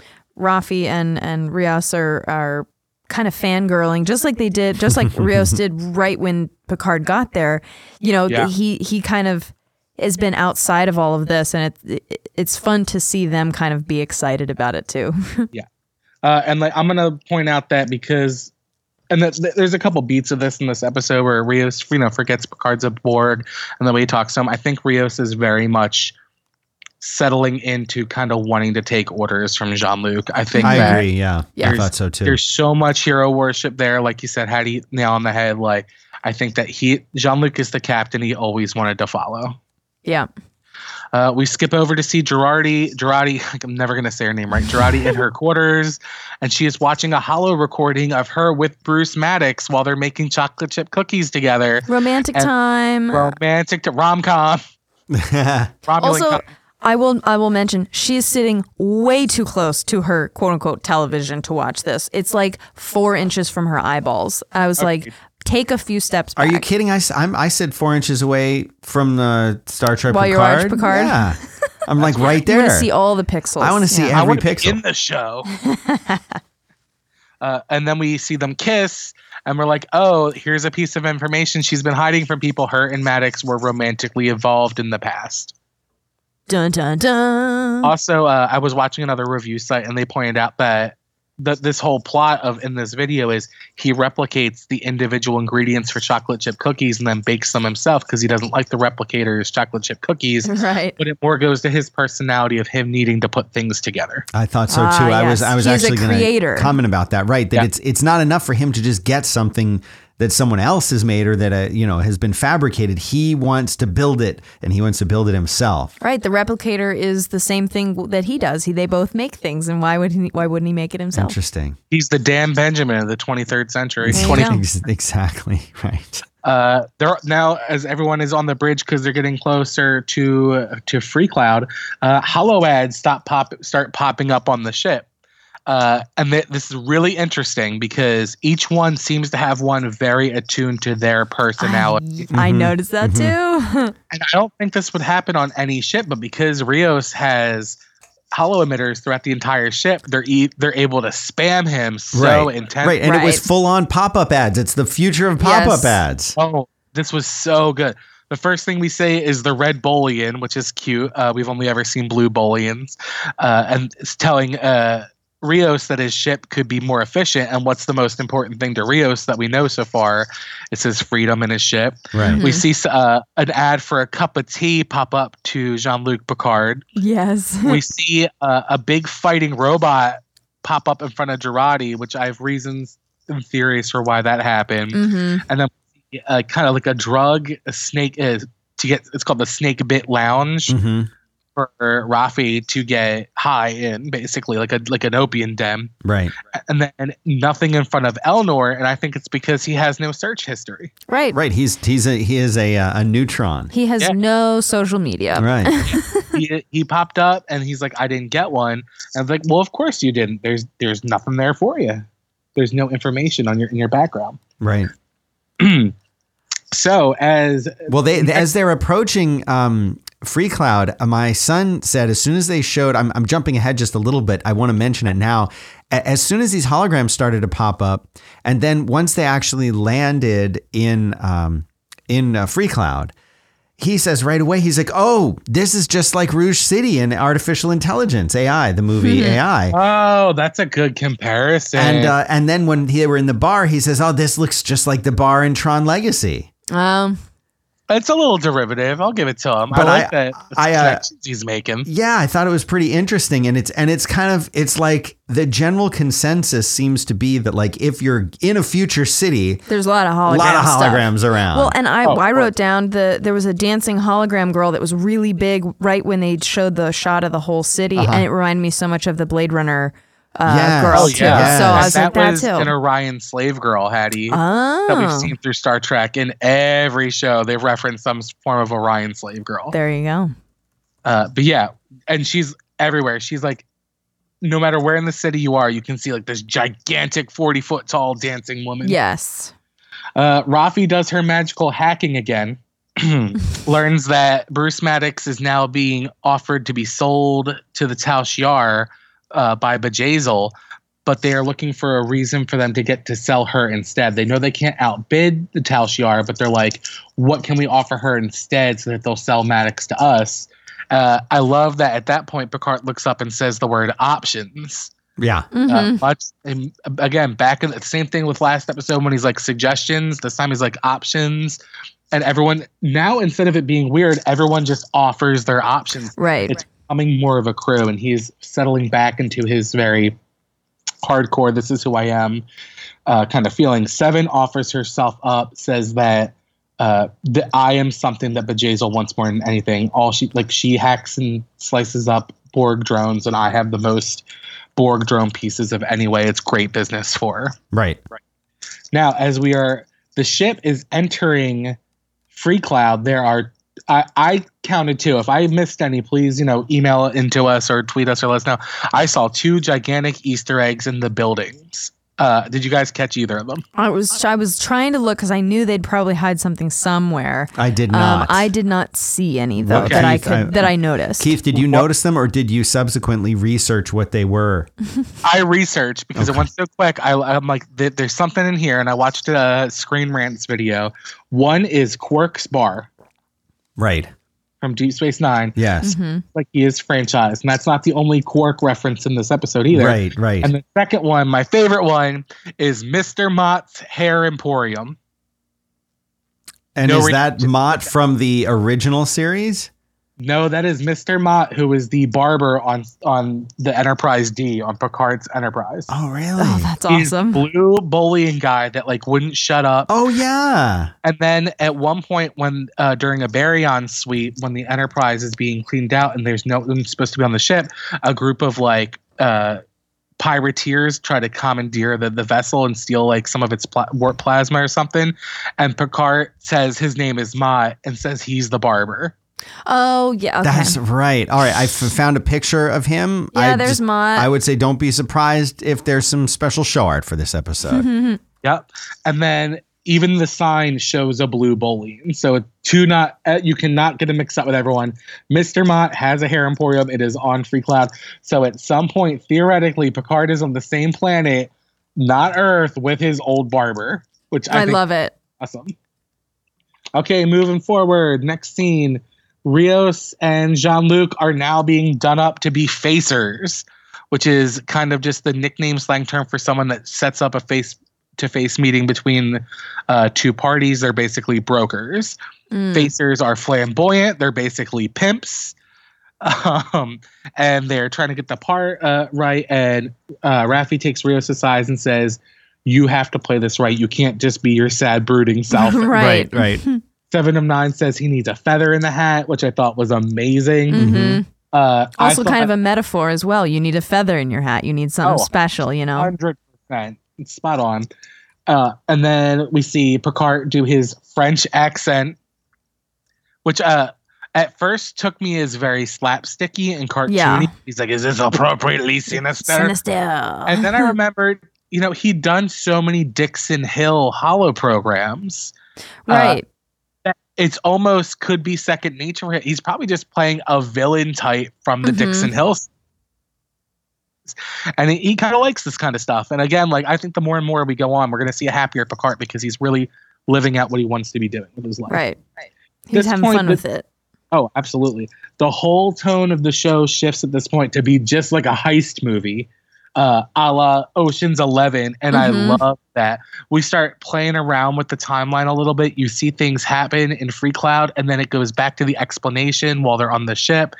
Raffi and and Rios are are kind of fangirling, just like they did, just like Rios did right when Picard got there. You know, Yeah. he he kind of has been outside of all of this, and it, it it's fun to see them kind of be excited about it too. Yeah, uh, and like I'm gonna point out that because, and that that there's a couple beats of this in this episode where Rios, you know, forgets Picard's a Borg, and the way he talks to him. I think Rios is very much settling into kind of wanting to take orders from Jean Luc. I think I that agree. Yeah. Yeah. I thought so too. there's so much hero worship there. Like you said, Haddie nail on the head. Like I think that he Jean Luc is the captain he always wanted to follow. yeah. Uh, we skip over to see Girardi. Girardi, I'm never going to say her name right. Girardi in her quarters, and she is watching a holo recording of her with Bruce Maddox while they're making chocolate chip cookies together. Romantic And- time. Romantic to rom com. Also, I will I will mention she's sitting way too close to her quote unquote television to watch this. It's like four inches from her eyeballs. I was like, take a few steps Are you kidding? I, s- I'm, I said four inches away from the Star Trek While Picard. you're watching Picard? Yeah. I'm like right there. I want to see all the pixels. I wanna see Yeah. Every want pixel. in the show. uh, and then we see them kiss, and we're like, oh, here's a piece of information she's been hiding from people. Her and Maddox were romantically involved in the past. Dun dun dun. Also, uh, I was watching another review site, and they pointed out that that this whole plot of in this video is he replicates the individual ingredients for chocolate chip cookies and then bakes them himself because he doesn't like the replicator's chocolate chip cookies. right. But it more goes to his personality of him needing to put things together. I thought so too. Ah, I was. I was He's a actually going creator. to comment about that. Right, that Yeah. it's it's not enough for him to just get something that someone else has made or that uh, you know has been fabricated. He wants to build it, and he wants to build it himself. Right. The replicator is the same thing that he does. He they both make things, and why would he? Why wouldn't he make it himself? Interesting. He's the Dan Benjamin of the 23rd century. 20, go. Exactly right. uh, they're now as everyone is on the bridge because they're getting closer to to Freecloud. Uh, holo ads stop pop start popping up on the ship, uh, and th- this is really interesting because each one seems to have one very attuned to their personality. I, I Mhm. noticed that too. And I don't think this would happen on any ship, but because Rios has holo emitters throughout the entire ship, they're e- they're able to spam him so right. intense. Right, and it was full on pop up ads. It's the future of pop up Yes. ads. Oh, this was so good. The first thing we say is the red Bolian, which is cute. Uh, we've only ever seen blue Bolians, uh, and it's telling uh, Rios that his ship could be more efficient. And what's the most important thing to Rios that we know so far? It's his freedom in his ship. Right. We see uh, an ad for a cup of tea pop up to Jean Luc Picard. yes. we see uh, a big fighting robot pop up in front of Girardi, which I have reasons and theories for why that happened. hmm And then uh, kind of like a drug, a snake uh, to get. It's called the Snake Bit Lounge hmm for Raffi to get high in, basically like a like an opium den. Right. And then nothing in front of Elnor, and I think it's because he has no search history. Right. Right. He's he's a he is a uh, a neutron. He has Yeah. no social media. Right. he, he popped up and he's like, I didn't get one. And I was like, Well, of course you didn't. There's there's nothing there for you. There's no information on your in your background. Right. So as Well, they as they're approaching um, Freecloud, uh, my son said as soon as they showed, I'm, I'm jumping ahead just a little bit. I want to mention it now. As soon as these holograms started to pop up, and then once they actually landed in um, in uh, Freecloud, he says right away, he's like, "Oh, this is just like Rouge City and artificial intelligence AI, the movie AI." oh, that's a good comparison. And uh, and then when they were in the bar, he says, "Oh, this looks just like the bar in Tron Legacy." Um. It's a little derivative. I'll give it to him. But I like I- that I, uh, connections he's making. Yeah, I thought it was pretty interesting, and it's and it's kind of it's like the general consensus seems to be that like if you're in a future city, There's a lot of a lot of stuff. holograms around. Well, and I, Oh, I course. wrote down the there was a dancing hologram girl that was really big right when they showed the shot of the whole city, and it reminded me so much of the Blade Runner uh, Yes. girl Oh, too. yeah. So I was that like, that was too. an Orion slave girl, Haddie. That we've oh, seen through Star Trek. In every show, they've referenced some form of Orion slave girl. there you go. Uh, but yeah, and she's everywhere. She's like, no matter where in the city you are, you can see like this gigantic, forty foot tall dancing woman. Yes. Uh, Raffi does her magical hacking again. learns that Bruce Maddox is now being offered to be sold to the Tal Shiar uh, by Bjayzl, but they are looking for a reason for them to get to sell her instead. They know they can't outbid the Tal Shiar, but they're like, what can we offer her instead so that they'll sell Maddox to us? Uh, I love that at that point, Picard looks up and says the word options. yeah, Uh, Mhm. much and again back in the same thing with last episode when he's like suggestions. This time he's like options, and everyone now instead of it being weird, everyone just offers their options. right. It's becoming more of a crew, and he's settling back into his very hardcore. This is who I am, uh, kind of feeling. Seven offers herself up, says that. Uh, that I am something that Bjayzl wants more than anything. All she like she hacks and slices up Borg drones, and I have the most Borg drone pieces of any way. It's great business for her. right. Now, as we are, the ship is entering Freecloud. There are, I, I counted two. If I missed any, please, you know, email it into us or tweet us or let us know. I saw two gigantic Easter eggs in the buildings. Uh, did you guys catch either of them? I was I was trying to look because I knew they'd probably hide something somewhere. I did Um, not. I did not see any though Okay. that I could I- that I noticed. Keith, did you notice them, or did you subsequently research what they were? I researched because it went so quick. I, I'm like, there's something in here, and I watched a Screen Rant's video. One is Quark's Bar Right. from Deep Space Nine. Yes. Mhm. like he is franchised, and that's not the only Quark reference in this episode either. Right. Right. And the second one, my favorite one, is Mr. Mott's Hair Emporium. and no is re- that Mott from the original series? No, that is Mr. Mott, who is the barber on on the Enterprise D on Picard's Enterprise. Oh, really? Oh, that's He's awesome. blue Bolian guy that like wouldn't shut up. oh, yeah. And then at one point, when uh, during a Baryon sweep, when the Enterprise is being cleaned out and there's no one supposed to be on the ship, a group of like uh, pirateers try to commandeer the, the vessel and steal like some of its pla- warp plasma or something. And Picard says his name is Mott and says he's the barber. Oh yeah. Okay. That's right. All right. I f- found a picture of him. yeah, I there's just- Mott. I would say don't be surprised if there's some special show art for this episode. Yep. And then even the sign shows a blue bully. So to not uh, you cannot get it mixed up with everyone. Mr. Mott has a hair emporium. It is on Freecloud. So at some point, theoretically, Picard is on the same planet, not Earth, with his old barber, which I, I think love it. awesome. Okay, moving forward. Next scene. Rios and Jean Luc are now being done up to be facers, which is kind of just the nickname slang term for someone that sets up a face to face meeting between uh, two parties. They're basically brokers. Mm. Facers are flamboyant. They're basically pimps. Um, and they're trying to get the part uh, right. And uh, Raffi takes Rios aside and says, You have to play this right. You can't just be your sad, brooding self. right. right. Seven of Nine says he needs a feather in the hat, which I thought was amazing. Mhm. Uh, Also, kind of a metaphor as well. You need a feather in your hat. You need something Oh, special. You know. hundred percent spot on. Uh, and then we see Picard do his French accent, which uh, at first took me as very slapsticky and cartoony. Yeah. He's like, "Is this appropriately sinister?" Sinister. And then I remembered, you know, he'd done so many Dixon Hill holo programs. right. It's almost could be second nature. He's probably just playing a villain type from the Mhm. Dixon Hill. And he, he kind of likes this kind of stuff. And again, like I think the more and more we go on, we're going to see a happier Picard because he's really living out what he wants to be doing with his life. right. Right. He's having point, fun the- with it. Oh, absolutely. The whole tone of the show shifts at this point to be just like a heist movie. Uh, a la Ocean's Eleven, and Mhm. I love that. We start playing around with the timeline a little bit. You see things happen in Freecloud, and then it goes back to the explanation while they're on the ship.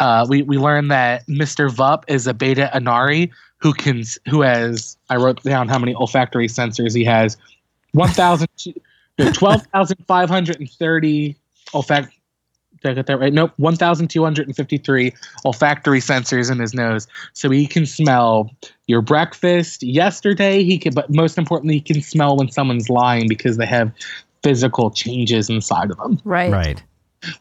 Uh, we we learn that Mr. Vup is a Beta Annari who can who has I wrote down how many olfactory sensors he has. 1,000 12,530 olfact. Did I get that right? Nope. 1,253 olfactory sensors in his nose. So he can smell your breakfast yesterday. He can, but most importantly, he can smell when someone's lying because they have physical changes inside of them. Right. Right.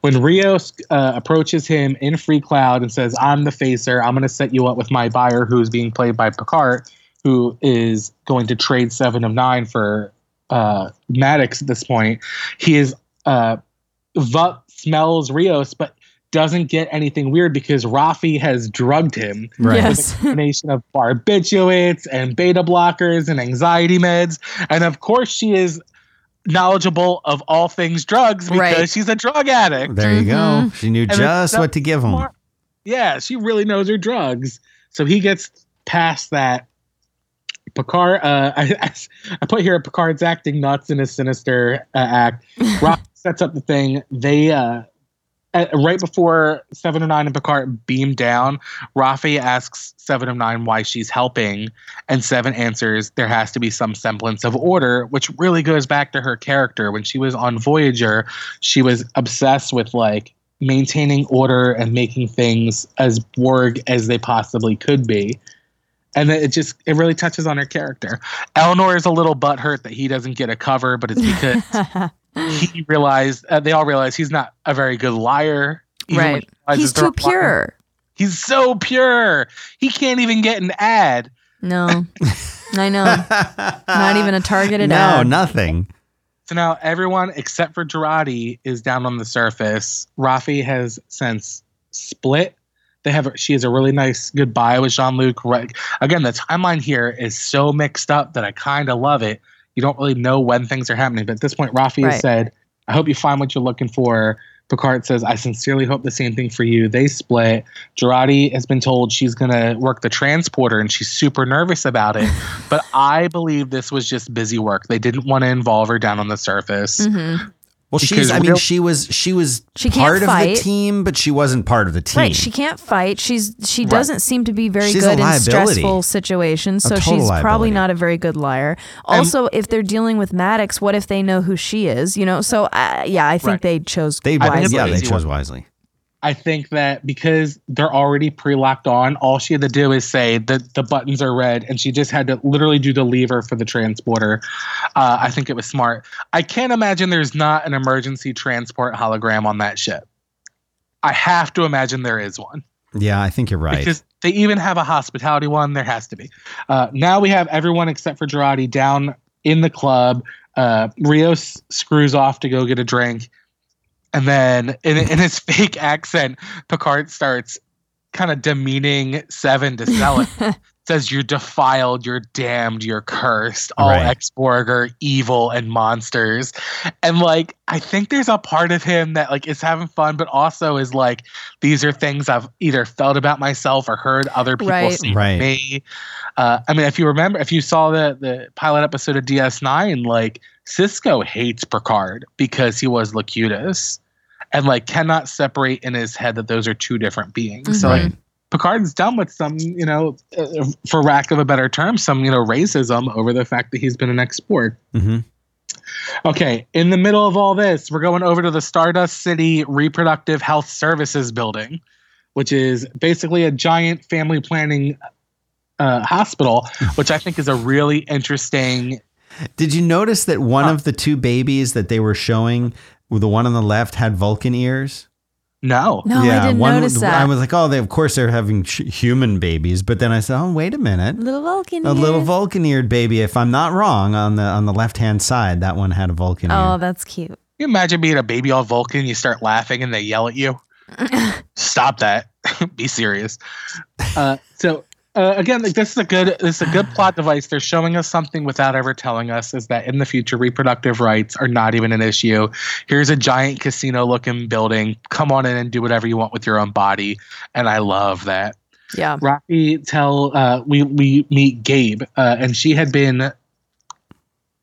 When Rios uh, approaches him in Freecloud and says, I'm the facer, I'm going to set you up with my buyer who's being played by Picard, who is going to trade Seven of Nine for uh, Maddox at this point. He is, uh, Vup smells Rios, but doesn't get anything weird because Raffi has drugged him Right. Yes. combination of barbiturates and beta blockers and anxiety meds. And of course, she is knowledgeable of all things drugs because Right. she's a drug addict. There you go. Mhm. She knew it's just what to give him. smart. Yeah, she really knows her drugs. So he gets past that. Picard, uh, I, I, I put here Picard's acting nuts in his sinister uh, act. Rock sets up the thing. They uh, at, right before Seven of Nine and Picard beam down, Raffi asks Seven of Nine why she's helping, and Seven answers there has to be some semblance of order, which really goes back to her character. When she was on Voyager, she was obsessed with like maintaining order and making things as Borg as they possibly could be. And it just it really touches on her character. Elnor is a little butthurt that he doesn't get a cover, but it's because he realized uh, they all realize he's not a very good liar. Right. he He's too all lying. pure. He's so pure. He can't even get an ad. No. I know. Not even a targeted No, ad. No, nothing. So now everyone except for Girardi is down on the surface. Raffi has since split. They have she has a really nice goodbye with Jean Luc. Right, again, the timeline here is so mixed up that I kind of love it. You don't really know when things are happening, but at this point, Raffi has said, "I hope you find what you're looking for." Picard says, "I sincerely hope the same thing for you." They split. Girardi has been told she's gonna work the transporter, and she's super nervous about it. but I believe this was just busy work. They didn't want to involve her down on the surface. Mhm. Well, she's. I mean, she was. She was She can't part of the fight. team, but she wasn't part of the team. Right. She can't fight. She's she Right. doesn't seem to be very She's good in stressful situations. So total she's probably not a very good liar. Also, if they're dealing with Maddox, what if they know who she is? You know. So uh, yeah, I think Right. they chose They. wisely. Yeah, they chose wisely. I think that because they're already pre-locked on, all she had to do is say that the buttons are red, and she just had to literally do the lever for the transporter. Uh, I think it was smart. I can't imagine there's not an emergency transport hologram on that ship. I have to imagine there is one Yeah, I think you're right. because they even have a hospitality one. There has to be. Uh, now we have everyone except for Girardi down in the club. Uh, Rios screws off to go get a drink. And then in, in his fake accent, Picard starts kind of demeaning Seven to sell it. Says, You're defiled, you're damned, you're cursed. All Right. ex Borg are evil and monsters. And like, I think there's a part of him that like is having fun, but also is like, these are things I've either felt about myself or heard other people Right. say Right. to me. Uh, I mean, if you remember, if you saw the the pilot episode of DS9, like Sisko hates Picard because he was Locutus, and like cannot separate in his head that those are two different beings. So like Picard's done with some, you know, uh, for lack of a better term, some you know racism over the fact that he's been an ex Borg. hmm Okay, in the middle of all this, we're going over to the Stardust City Reproductive Health Services building, which is basically a giant family planning uh, hospital, which I think is a really interesting. Did you notice that one of the two babies that they were showing, the one on the left, had Vulcan ears? No, No, I didn't one, notice that. I was like, oh, they of course they're having sh- human babies, but then I said, oh, wait a minute, little Vulcan. a little. Vulcan-eared baby. If I'm not wrong, on the on the left hand side, that one had a Vulcan Oh, ear. that's cute. Can you imagine being a baby on Vulcan, you start laughing and they yell at you. Stop that. Be serious. Uh, so uh, again, like this is a good this is a good plot device. They're showing us something without ever telling us is that in the future reproductive rights are not even an issue. Here's a giant casino looking building. Come on in and do whatever you want with your own body. And I love that. Yeah. Raffi tell uh, we we meet Gabe, uh, and she had been,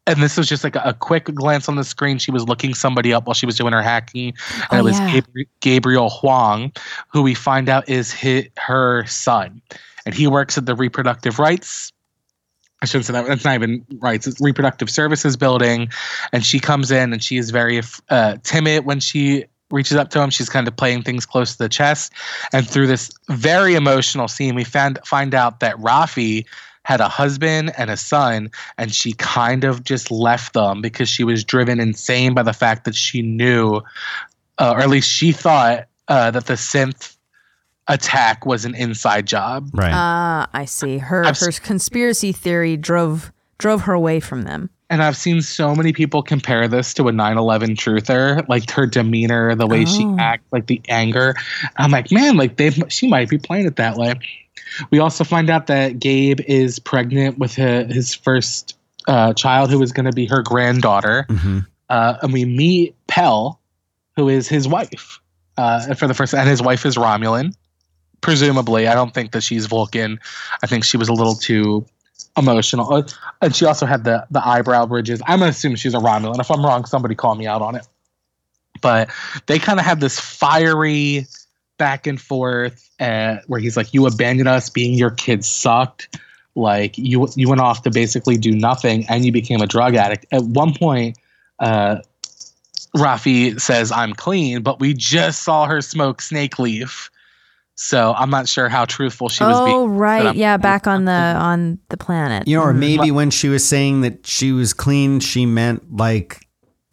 and this was just like a, a quick glance on the screen. She was looking somebody up while she was doing her hacking, and Oh, it was yeah. Gabriel Hwang, who we find out is hi her son, and he works at the reproductive rights. I shouldn't say that. That's not even rights. It's reproductive services building, and she comes in and she is very uh, timid when she reaches up to him. She's kind of playing things close to the chest, and through this very emotional scene, we found find out that Raffi had a husband and a son, and she kind of just left them because she was driven insane by the fact that she knew, uh, or at least she thought, uh, that the synth attack was an inside job. Right. Ah, I see. Her I've her conspiracy theory drove drove her away from them. And I've seen so many people compare this to a 9/11 truther, like her demeanor, the way she Oh. acts, like the anger. I'm like, man, like they she might be playing it that way. We also find out that Gabe is pregnant with his, his first uh, child, who is going to be her granddaughter. hmm Uh, and we meet Pell, who is his wife, uh, for the first, and his wife is Romulan. Presumably, I don't think that she's Vulcan. I think she was a little too emotional, Uh, and she also had the the eyebrow bridges. I'm gonna assume she's a Romulan. If I'm wrong, somebody call me out on it. But they kind of have this fiery back and forth, uh, where he's like, "You abandoned us. Being your kid sucked." Like you, you went off to basically do nothing, and you became a drug addict. At one point, uh, Raffi says, I'm clean, but we just saw her smoke snake leaf. So I'm not sure how truthful she was oh being. right, yeah, back on the on the planet. You know, or Mhm. maybe when she was saying that she was clean, she meant like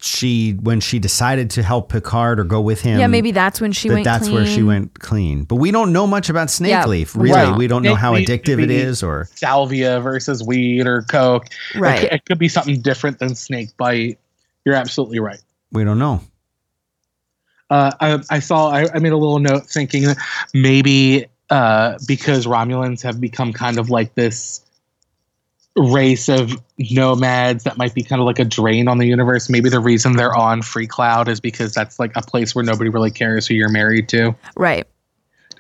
she when she decided to help Picard or go with him. yeah, maybe that's when she that went. that's where she went clean. But we don't know much about snake Yeah, leaf. Really, don't. we don't know how addictive could it be- or Salvia versus weed or coke. It Right. could, it could be something different than snake bite. You're absolutely right. we don't know. Uh, I, I saw. I, I made a little note thinking maybe uh, because Romulans have become kind of like this race of nomads that might be kind of like a drain on the universe. Maybe the reason they're on Freecloud is because that's like a place where nobody really cares who you're married to. Right.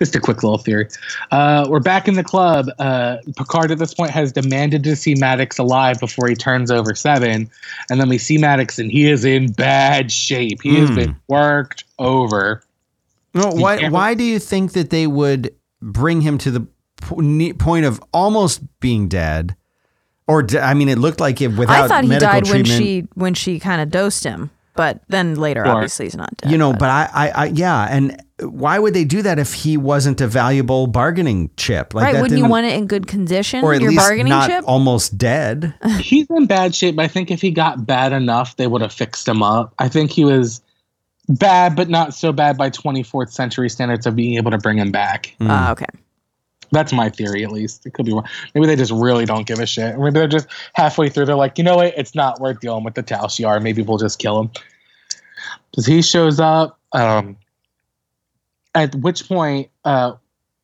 Just a quick little theory. Uh, we're back in the club. Uh, Picard at this point has demanded to see Maddox alive before he turns over seven. And then we see Maddox and he is in bad shape. He has Hmm. been worked over. No, why? can't- Why do you think that they would bring him to the po- point of almost being dead? Or I mean, it looked like it without I thought he medical died when she when she kind of dosed him, but then later, Sure. obviously, he's not dead. you know, but I, I, I, yeah, and why would they do that if he wasn't a valuable bargaining chip? Like right? that Wouldn't you want it in good condition? or at your least bargaining not chip. almost dead? He's in bad shape. but I think if he got bad enough, they would have fixed him up. I think he was bad, but not so bad by 24th century standards of being able to bring him back. Mm. Ah, okay. That's my theory, at least. It could be wrong. Maybe they just really don't give a shit. Maybe they're just halfway through. They're like, you know what? It's not worth dealing with the Tal Shiar. Maybe we'll just kill him. Because he shows up. Um, at which point, uh,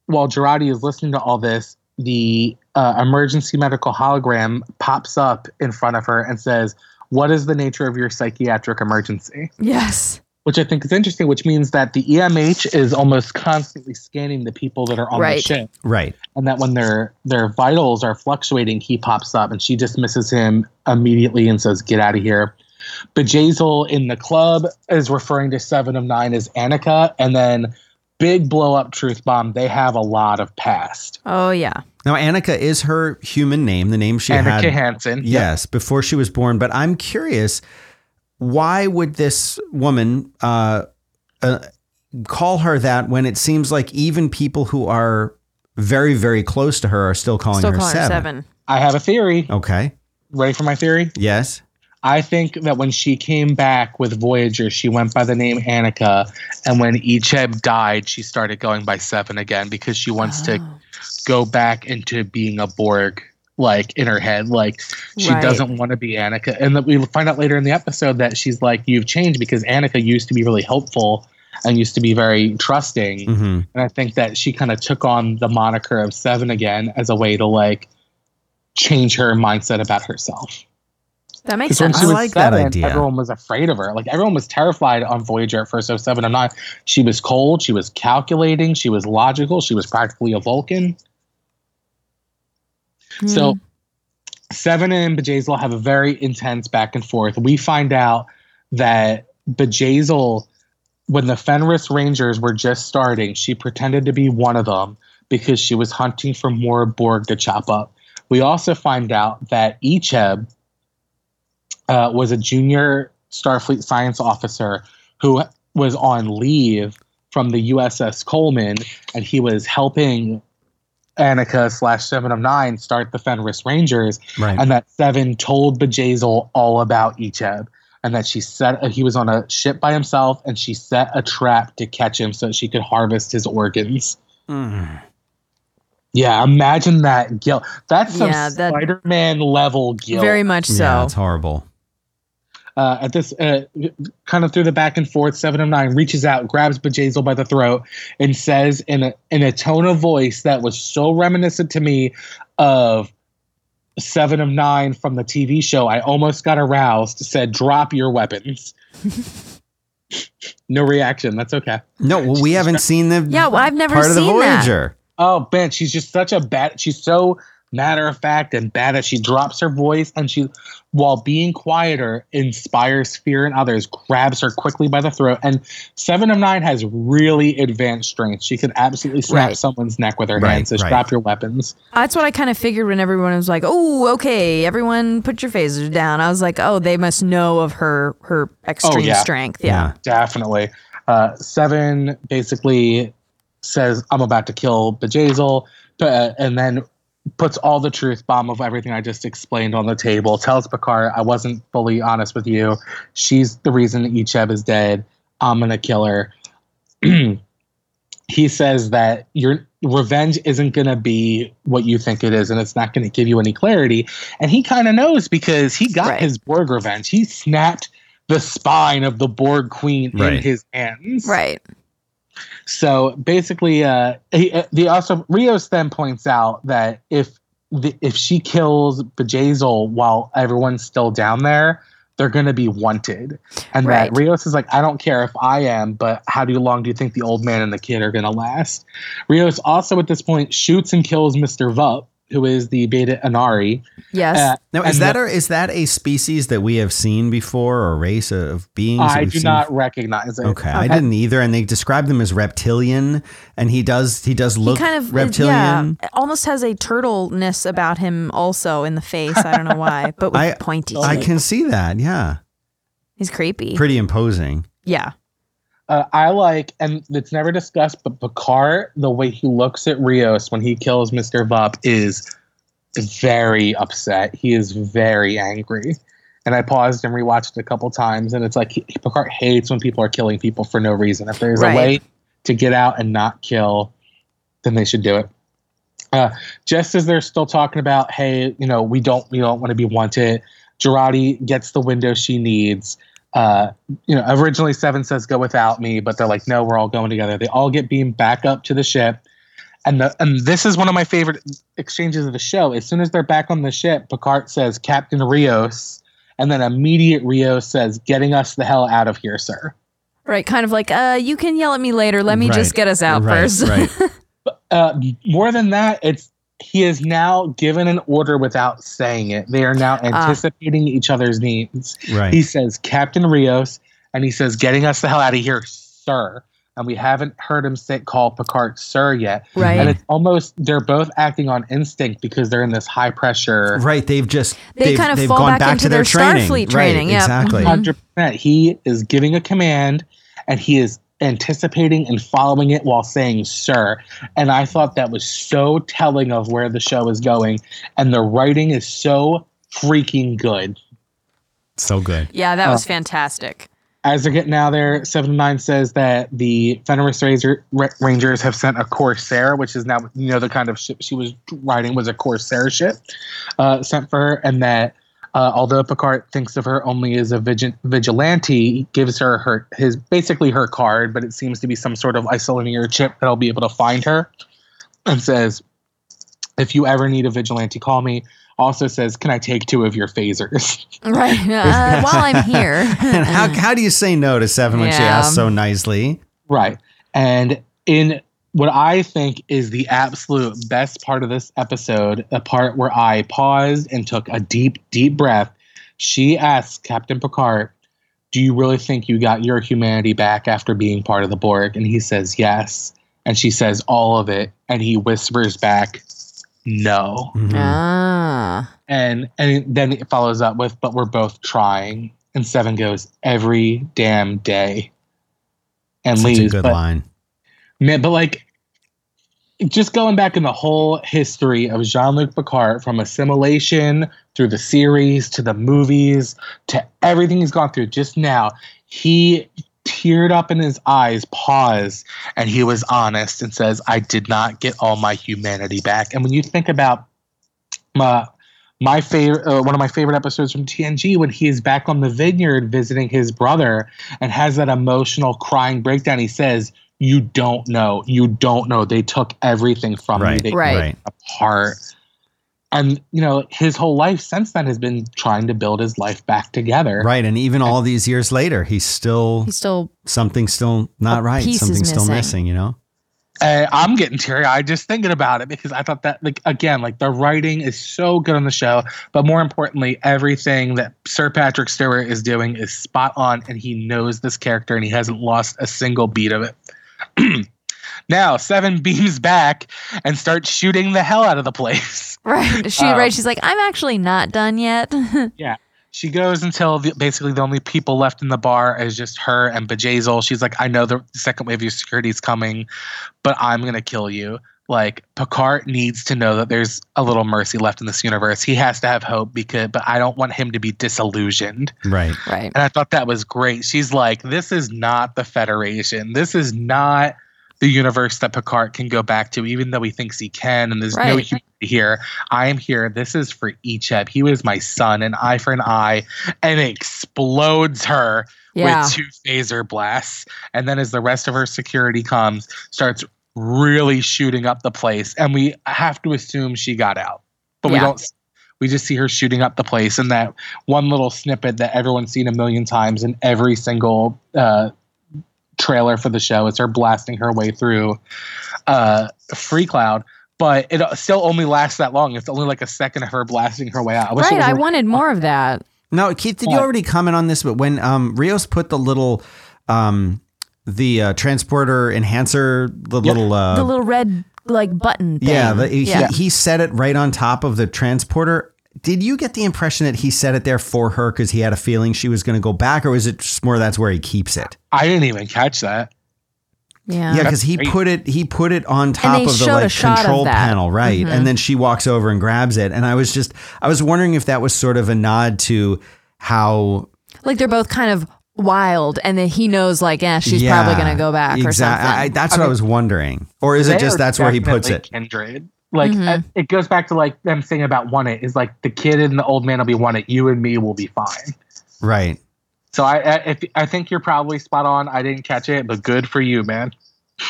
while Girardi is listening to all this, the uh, emergency medical hologram pops up in front of her and says, What is the nature of your psychiatric emergency? Yes. Which I think is interesting, which means that the EMH is almost constantly scanning the people that are on the ship Right. and that when their their vitals are fluctuating, he pops up and she dismisses him immediately and says, "Get out of here." Bjayzl in the club is referring to Seven of Nine as Annika, and then big blow up truth bomb. They have a lot of past. Oh yeah. Now, Annika is her human name, the name she Annika had. Hansen. Yes, before she was born. But I'm curious, why would this woman uh, uh, call her that when it seems like even people who are very, very close to her are still calling Still her calling her seven? seven. I have a theory. Okay. Ready for my theory? Yes. I think that when she came back with Voyager, she went by the name Annika, and when Icheb died, she started going by Seven again because she wants to Oh. go back into being a Borg, like in her head. Like she Right. doesn't want to be Annika. And that we find out later in the episode that she's like, You've changed because Annika used to be really helpful and used to be very trusting. hmm And I think that she kind of took on the moniker of Seven again as a way to like change her mindset about herself. That makes sense. I was like that seven, idea. Everyone was afraid of her. Like everyone was terrified on Voyager at first of seven and nine. She was cold. She was calculating. She was logical. She was practically a Vulcan. So Hmm. Seven and Bjayzl have a very intense back and forth. We find out that Bjayzl, when the Fenris Rangers were just starting, she pretended to be one of them because she was hunting for more Borg to chop up. We also find out that Icheb uh, was a junior Starfleet science officer who was on leave from the USS Coleman, and he was helping Annika slash Seven of Nine start the Fenris Rangers, Right. and that Seven told Bjayzl all about Icheb, and that she set he was on a ship by himself, and she set a trap to catch him so she could harvest his organs. Mm. Yeah, imagine that guilt. That's some Yeah, that- Spider-Man level guilt. Very much so. Yeah, it's horrible. Uh, at this uh, kind of through the back and forth, seven of nine reaches out, grabs Bjayzl by the throat, and says in a in a tone of voice that was so reminiscent to me of seven of nine from the TV show. I almost got aroused. Said, "Drop your weapons." no reaction. That's okay. No, well, we haven't seen the Yeah, well, I've never part of the seen that. Voyager. Oh, Ben, she's just such a bad. She's so matter of fact and bad that she drops her voice and she, while being quieter, inspires fear in others. Grabs her quickly by the throat. And Seven of Nine has really advanced strength. She could absolutely snap Right. someone's neck with her Right, hands. So right. drop your weapons. That's what I kind of figured when everyone was like, "Oh, okay, everyone, put your phasers down." I was like, "Oh, they must know of her her extreme yeah. strength." Yeah. Definitely. Uh, Seven basically says, I'm about to kill Bjayzl, uh, and then puts all the truth bomb of everything I just explained on the table. Tells Picard, I wasn't fully honest with you. She's the reason Icheb is dead. I'm going to kill her. he says that your revenge isn't going to be what you think it is, and it's not going to give you any clarity. And he kind of knows because he got Right. his Borg revenge. He snapped the spine of the Borg queen in his hands. Right. So basically, uh, he, uh, the also Rios then points out that if the, if she kills Bjayzl while everyone's still down there, they're going to be wanted. And Right. that Rios is like, I don't care if I am, but how do you long do you think the old man and the kid are going to last? Rios also at this point shoots and kills Mister Vup, who is the Beta Annari. Yes. Uh, Now, is and that the- a, is that a species that we have seen before, or a race of beings? I do seen not recognize it. Okay, I didn't either, and they describe them as reptilian, and he does he does look he kind of reptilian. Yeah, almost has a turtleness about him also in the face. I don't know why, but with I- pointy. I teeth. can see that. Yeah, He's creepy. pretty imposing. yeah. Uh, I like, and it's never discussed, but Picard, the way he looks at Rios when he kills Mr. Vup is very upset. He is very angry. And I paused and rewatched it a couple times, and it's like he, Picard hates when people are killing people for no reason. If there's Right. a way to get out and not kill, then they should do it. Uh, just as they're still talking about, hey, you know, we don't, we don't want to be wanted. Girardi gets the window she needs. Uh, you know, originally Seven says go without me, but they're like, no, we're all going together. They all get beamed back up to the ship. And the, and this is one of my favorite exchanges of the show. As soon as they're back on the ship, Picard says, Captain Rios. And then immediate Rios says, getting us the hell out of here, sir. Right. Kind of like, uh, you can yell at me later. Let me just get us out right, first. right. Uh, more than that, it's he is now given an order without saying it. They are now anticipating each other's needs. Right. He says, Captain Rios, and he says, getting us the hell out of here, sir. And we haven't heard him say call Picard sir yet. Right. And it's almost they're both acting on instinct because they're in this high pressure. Right, they've just They they've, kind of they've fall gone back back into to their, their training. Starfleet training, Right, yeah. exactly. Mhm. Hundred percent. He is giving a command, and he is anticipating and following it while saying "sir." And I thought that was so telling of where the show is going, and the writing is so freaking good. So good. Yeah, that Uh, was fantastic. As they're getting out there, Seven Nine says that the Fenris Razor, Ra- Rangers have sent a Corsair, which is now you know the kind of ship she was riding was a Corsair ship, uh, sent for her, and that uh, although Picard thinks of her only as a vigil- vigilante, he gives her her his basically her card, but it seems to be some sort of isolinear chip that'll be able to find her, and says, "If you ever need a vigilante, call me. also says, "Can I take two of your phasers?" Right. Uh, while I'm here. and how how do you say no to Seven when she asks so nicely? right. And in what I think is the absolute best part of this episode, the part where I paused and took a deep, deep breath, she asks Captain Picard, Do you really think you got your humanity back after being part of the Borg? And he says, Yes. And she says, All of it. And he whispers back, No. Mhm. ah. And and then it follows up with, But we're both trying. And Seven goes, Every damn day. And Such a leaves. good But line. Man, but like just going back in the whole history of Jean-Luc Picard from assimilation through the series to the movies to everything he's gone through just now, he teared up in his eyes, paused, and he was honest and says, I did not get all my humanity back. And when you think about my my favorite uh, one of my favorite episodes from TNG when he is back on the vineyard visiting his brother and has that emotional crying breakdown he says you don't know you don't know they took everything from Right. you they Right. Right. apart and you know his whole life since then has been trying to build his life back together Right. And even all these years later, he's still He's still something's still not right. piece Something's still missing. missing, you know? And I'm getting teary eyed just thinking about it because I thought that, like, again, like the writing is so good on the show, but more importantly, everything that Sir Patrick Stewart is doing is spot on, and he knows this character and he hasn't lost a single beat of it. now, Seven beams back and starts shooting the hell out of the place. right. She Um, right. She's like, I'm actually not done yet. Yeah. She goes until the, basically the only people left in the bar is just her and Bjayzl. She's like, I know the second wave of your security is coming, but I'm gonna kill you. Like Picard needs to know that there's a little mercy left in this universe. He has to have hope because, but I don't want him to be disillusioned. Right. right. And I thought that was great. She's like, this is not the Federation. This is not the universe that Picard can go back to, even though he thinks he can. And there's no humanity here. I am here. This is for Icheb. He was my son, an eye for an eye, and explodes her Yeah. with two phaser blasts. And then as the rest of her security comes, starts really shooting up the place. And we have to assume she got out. But we don't we just see her shooting up the place in that one little snippet that everyone's seen a million times in every single uh, trailer for the show. It's her blasting her way through uh, Freecloud. But it still only lasts that long. It's only like a second of her blasting her way out. I wish Right. was I a- wanted more of that. Now, Keith, did you already comment on this? But when um, Rios put the little, um, the uh, transporter enhancer, the Yeah. little, uh, the little red like button thing. yeah, the, he, yeah. he set it right on top of the transporter. Did you get the impression that he set it there for her because he had a feeling she was going to go back, or was it just more that's where he keeps it? I didn't even catch that. yeah. Yeah, because he great. put it he put it on top of the like shot control panel, right? Mhm. And then she walks over and grabs it, and I was just I was wondering if that was sort of a nod to how Like they're both kind of wild, and then he knows like, yeah, she's Yeah, probably gonna go back or something. I, that's I what I mean, was wondering, or is it just that's where he puts it? Kindred. Like Mhm. uh, it goes back to like them saying about one it is like the kid and the old man will be one it. You and me will be fine. Right. So I I, if, I think you're probably spot on. I didn't catch it, but good for you, man.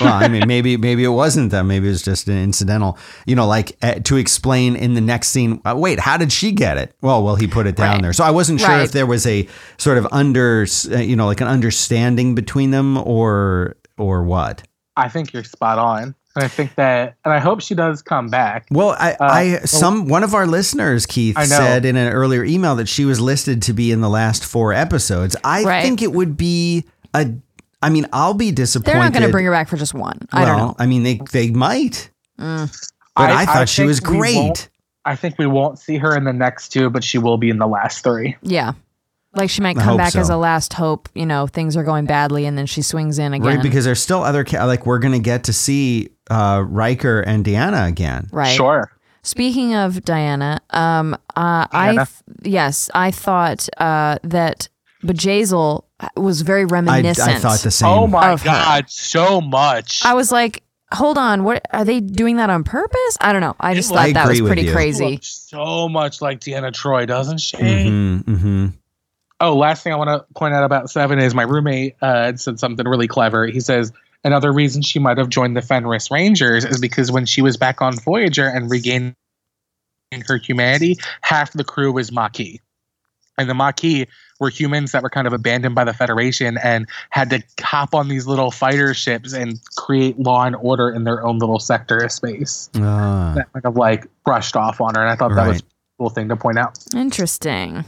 Well, I mean, maybe maybe it wasn't them. Maybe it was just an incidental. You know, like uh, to explain in the next scene. Uh, wait, how did she get it? Well, well, he put it down Right. there. So I wasn't sure Right. if there was a sort of under, uh, you know, like an understanding between them, or or what. I think you're spot on, and I think that, and I hope she does come back. Well, I, Uh, I some one of our listeners, Keith, said in an earlier email that she was listed to be in the last four episodes. I Right. think it would be a. I mean, I'll be disappointed. they're not gonna bring her back for just one. I well, don't know. I mean, they they might, Mm. but I, I- thought I she was great. I think we won't see her in the next two, but she will be in the last three. Yeah. Like she might come hope back as a last hope. You know, things are going badly, and then she swings in again. Right, because there's still other ca- like we're gonna get to see uh, Riker and Deanna again. right. Sure. Speaking of Deanna, um, uh, I th- yes, I thought uh, that Bjayzl was very reminiscent. I thought the same. Oh my of her. god, so much. I was like, hold on, what are they doing that on purpose? I don't know. I just I thought that was pretty crazy. so much like Deanna Troy, doesn't she? hmm hmm Oh, last thing I want to point out about Seven is my roommate uh, said something really clever. He says another reason she might have joined the Fenris Rangers is because when she was back on Voyager and regained her humanity, half the crew was Maquis. And the Maquis were humans that were kind of abandoned by the Federation and had to hop on these little fighter ships and create law and order in their own little sector of space. Ah, That kind of like brushed off on her. And I thought that was a cool thing to point out. Interesting.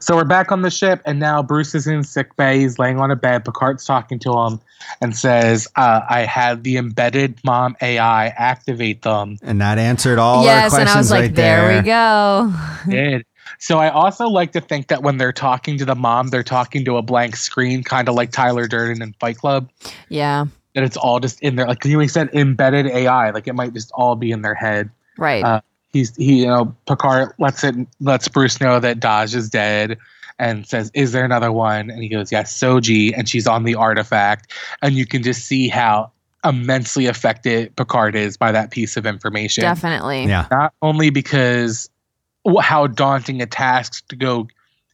So we're back on the ship, and now Bruce is in sick bay. He's laying on a bed. Picard's talking to him and says, uh, "I had the embedded mom AI activate them." and that answered all our yes, questions and I was like, right there, there. we go. Did so? I also like to think that when they're talking to the mom, they're talking to a blank screen, kind of like Tyler Durden in Fight Club. Yeah, That it's all just in there, like you said, embedded AI. Like it might just all be in their head. right. Uh, he's he you know Picard lets it lets Bruce know that Dahj is dead and says, "Is there another one?" And he goes, "Yes, Soji," and she's on the artifact, and you can just see how immensely affected Picard is by that piece of information. Definitely. Yeah. Not only because wh- how daunting a task to go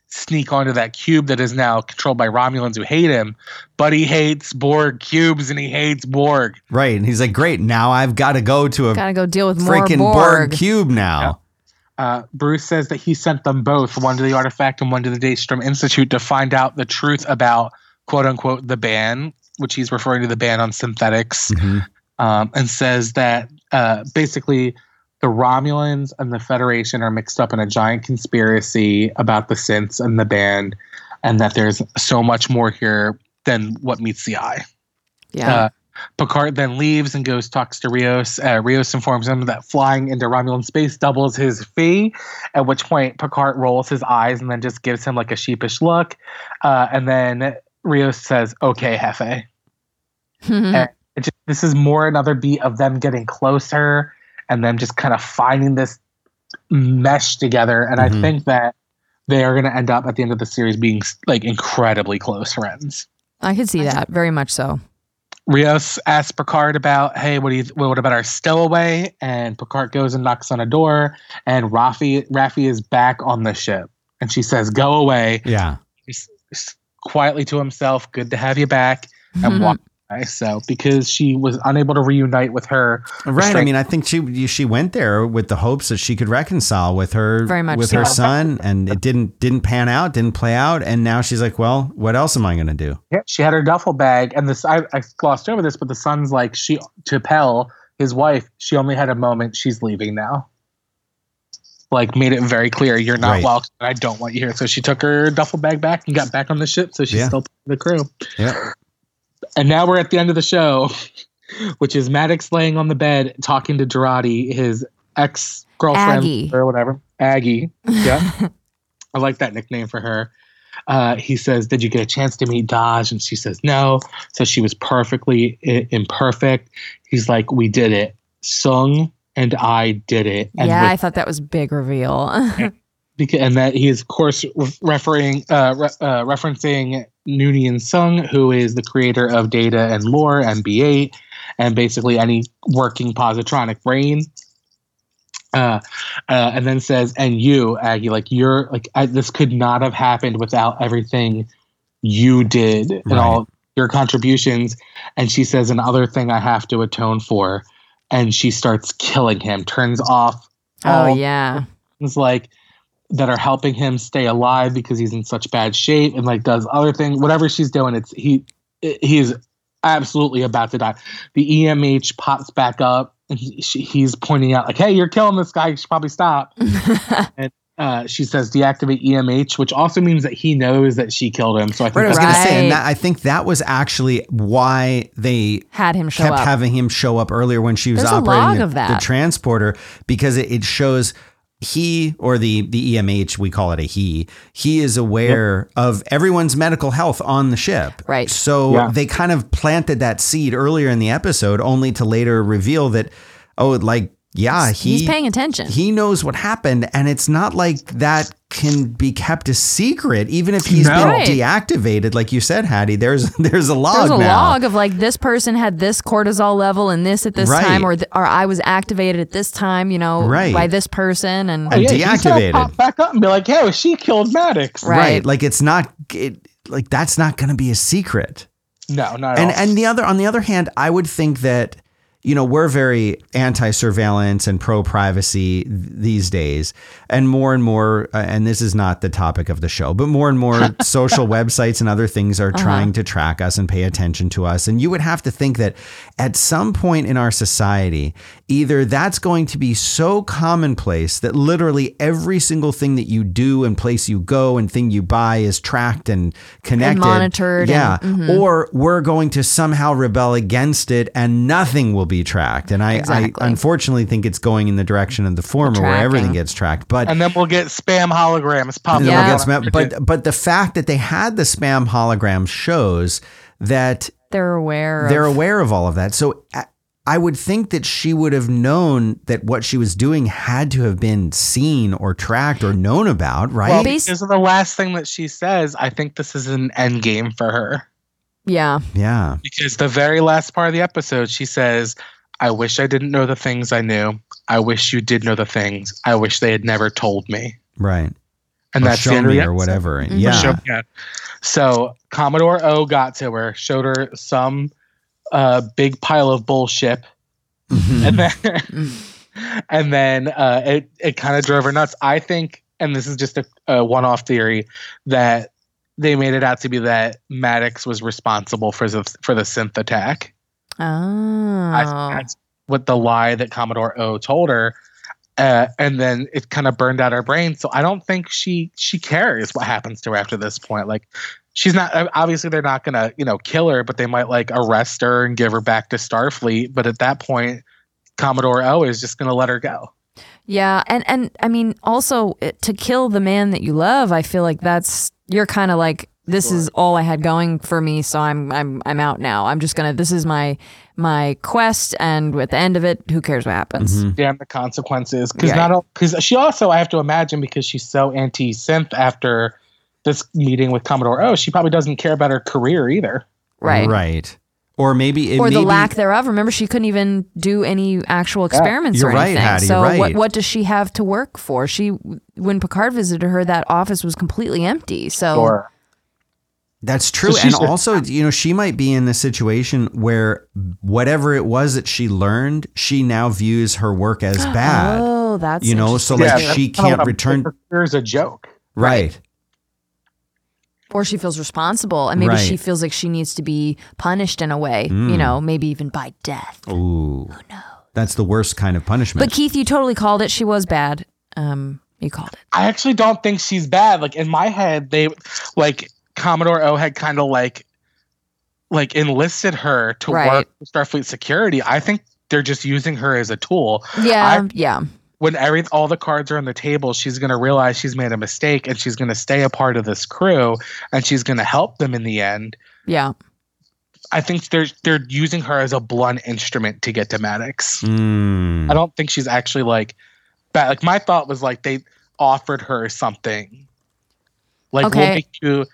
sneak onto that cube that is now controlled by Romulans who hate him, but he hates Borg cubes and he hates Borg. Right. And he's like, great. Now I've got to go to a Gotta go deal with more freaking Borg. Borg cube now. uh, Bruce says that he sent them both, one to the artifact and one to the Daystrom Institute, to find out the truth about quote unquote the ban, which he's referring to the ban on synthetics, Mhm. um, and says that uh, basically the Romulans and the Federation are mixed up in a giant conspiracy about the synths and the band, and that there's so much more here than what meets the eye. Yeah. Uh, Picard then leaves and goes talks to Rios. Uh, Rios informs him that flying into Romulan space doubles his fee. At which point Picard rolls his eyes and then just gives him like a sheepish look. Uh, and then Rios says, "Okay, Hefe." Mhm. Just, this is more another beat of them getting closer and them just kind of finding this mesh together. And Mhm. I think that they are going to end up at the end of the series being like incredibly close friends. I could see that very much so. Rios asks Picard about, hey, what do you, what about our stowaway? And Picard goes and knocks on a door, and Raffi, Raffi is back on the ship, and she says, "Go away." Yeah. He's, he's quietly to himself, "Good to have you back," and Mhm. walk away. So because she was unable to reunite with her, Right. I mean, I think she she went there with the hopes that she could reconcile with her Very much with so. her son, and it didn't didn't pan out, didn't play out, and now she's like, well, what else am I going to do? yeah, she had her duffel bag, and this I, I glossed over this, but the son's like she to Pell, his wife. She only had a moment. She's leaving now. Like made it very clear, you're not Right. welcome. I don't want you here. So she took her duffel bag back and got back on the ship. So she's Yeah. still part of the crew. Yeah. And now we're at the end of the show, which is Maddox laying on the bed talking to Jurati, his ex girlfriend or whatever. Aggie. Yeah. I like that nickname for her. Uh, he says, Did you get a chance to meet Dahj? And she says, No. So she was perfectly I- imperfect. He's like, We did it. Soong and I did it. And yeah, with I thought that was big reveal. because, and that he is of course re- referring uh, re- uh, referencing Noonien Soong, who is the creator of Data and Lore and B8, and basically any working positronic brain. Uh, uh, and then says, "And you, Aggie, like you're like I, this could not have happened without everything you did and Right. all your contributions." And she says, "Another thing I have to atone for." And she starts killing him, turns off oh yeah. it's like that are helping him stay alive because he's in such bad shape and like does other things whatever she's doing it's he he is absolutely about to die. The emh pops back up and he, she, he's pointing out like hey you're killing this guy. You should probably stop. Uh, she says deactivate emh which also means that he knows that she killed him. So i think Right, I was going to say, and that, I think that was actually why they Had him show kept up. having him show up earlier when she was There's operating the, of that. the transporter because it, it shows he or the the EMH we call it a he he is aware of everyone's medical health on the ship Right. so Yeah. they kind of planted that seed earlier in the episode only to later reveal that oh like yeah he He's paying attention. he knows what happened and it's not like that can be kept a secret even if he's No. been Right. deactivated like you said Haddie there's there's a log There's a now log of like this person had this cortisol level and this at this Right. time, or th- or I was activated at this time, you know, Right. by this person, and And oh, Yeah, deactivated. pop back up and be like hey she killed maddox Right. right. Like it's not it, like that's not going to be a secret. no not at And all. and the other on the other hand, I would think that you know, we're very anti surveillance and pro privacy these days. And more and more, uh, and this is not the topic of the show, but more and more social websites and other things are trying to track us and pay attention to us. And you would have to think that at some point in our society, either that's going to be so commonplace that literally every single thing that you do and place you go and thing you buy is tracked and connected, monitored Yeah. and- mm-hmm. Or we're going to somehow rebel against it and nothing will be tracked. And I, Exactly. I unfortunately think it's going in the direction of the former where everything gets tracked. But And then we'll get spam holograms popping then we'll Yeah. spam- but but the fact that they had the spam hologram shows that They're aware. they're of, aware of all of that. So I- I would think that she would have known that what she was doing had to have been seen or tracked or known about, right? Well, Bas- because of the last thing that she says, I think this is an end game for her. Yeah. yeah. Because the very last part of the episode, she says, I wish I didn't know the things I knew. I wish you did know the things. I wish they had never told me. Right. And or that's the show end of me the or episode. whatever. Mhm. Yeah. Show- yeah. So Commodore O got to her, showed her some uh, big pile of bullshit, Mhm. and then and then uh, it it kind of drove her nuts. I think, and this is just a, a one-off theory, that they made it out to be that Maddox was responsible for the for the synth attack. Oh. I that's what the lie that Commodore O told her. Uh, and then it kind of burned out her brain. So I don't think she she cares what happens to her after this point. Like she's not obviously they're not gonna you know kill her, but they might like arrest her and give her back to Starfleet. But at that point, Commodore O is just gonna let her go. Yeah, and and I mean also it- to kill the man that you love, I feel like that's you're kind of like this is all I had going for me, so I'm I'm I'm out now. I'm just gonna this is my my quest, and at the end of it, who cares what happens? Mhm. Damn the consequences. Because Yeah. not because she also I have to imagine because she's so anti synth after this meeting with Commodore O, she probably doesn't care about her career either. Right. Right. Or maybe it Or the maybe- lack thereof. Remember, she couldn't even do any actual experiments You're or right, anything. Haddie, so right. what what does she have to work for? She when Picard visited her, that office was completely empty. So Or That's true. So and she's a- also, you know, she might be in the situation where whatever it was that she learned, she now views her work as bad. Oh, that's you know, so interesting. like she can't return. Her career's a joke. Right. Or she feels responsible and maybe she feels like she needs to be punished in a way you Mm. know maybe even by death Ooh. No. That's the worst kind of punishment. but keith you totally called it she was bad um you called it I actually don't think she's bad. Like in my head, they like Commodore O had kind of like like enlisted her to Right. work Starfleet security. I think they're just using her as a tool. yeah I- yeah When every all the cards are on the table, she's gonna realize she's made a mistake and she's gonna stay a part of this crew and she's gonna help them in the end. yeah I think they're they're using her as a blunt instrument to get to Maddox. Mm. I don't think she's actually like bad. Like my thought was like they offered her something. Like we'll make you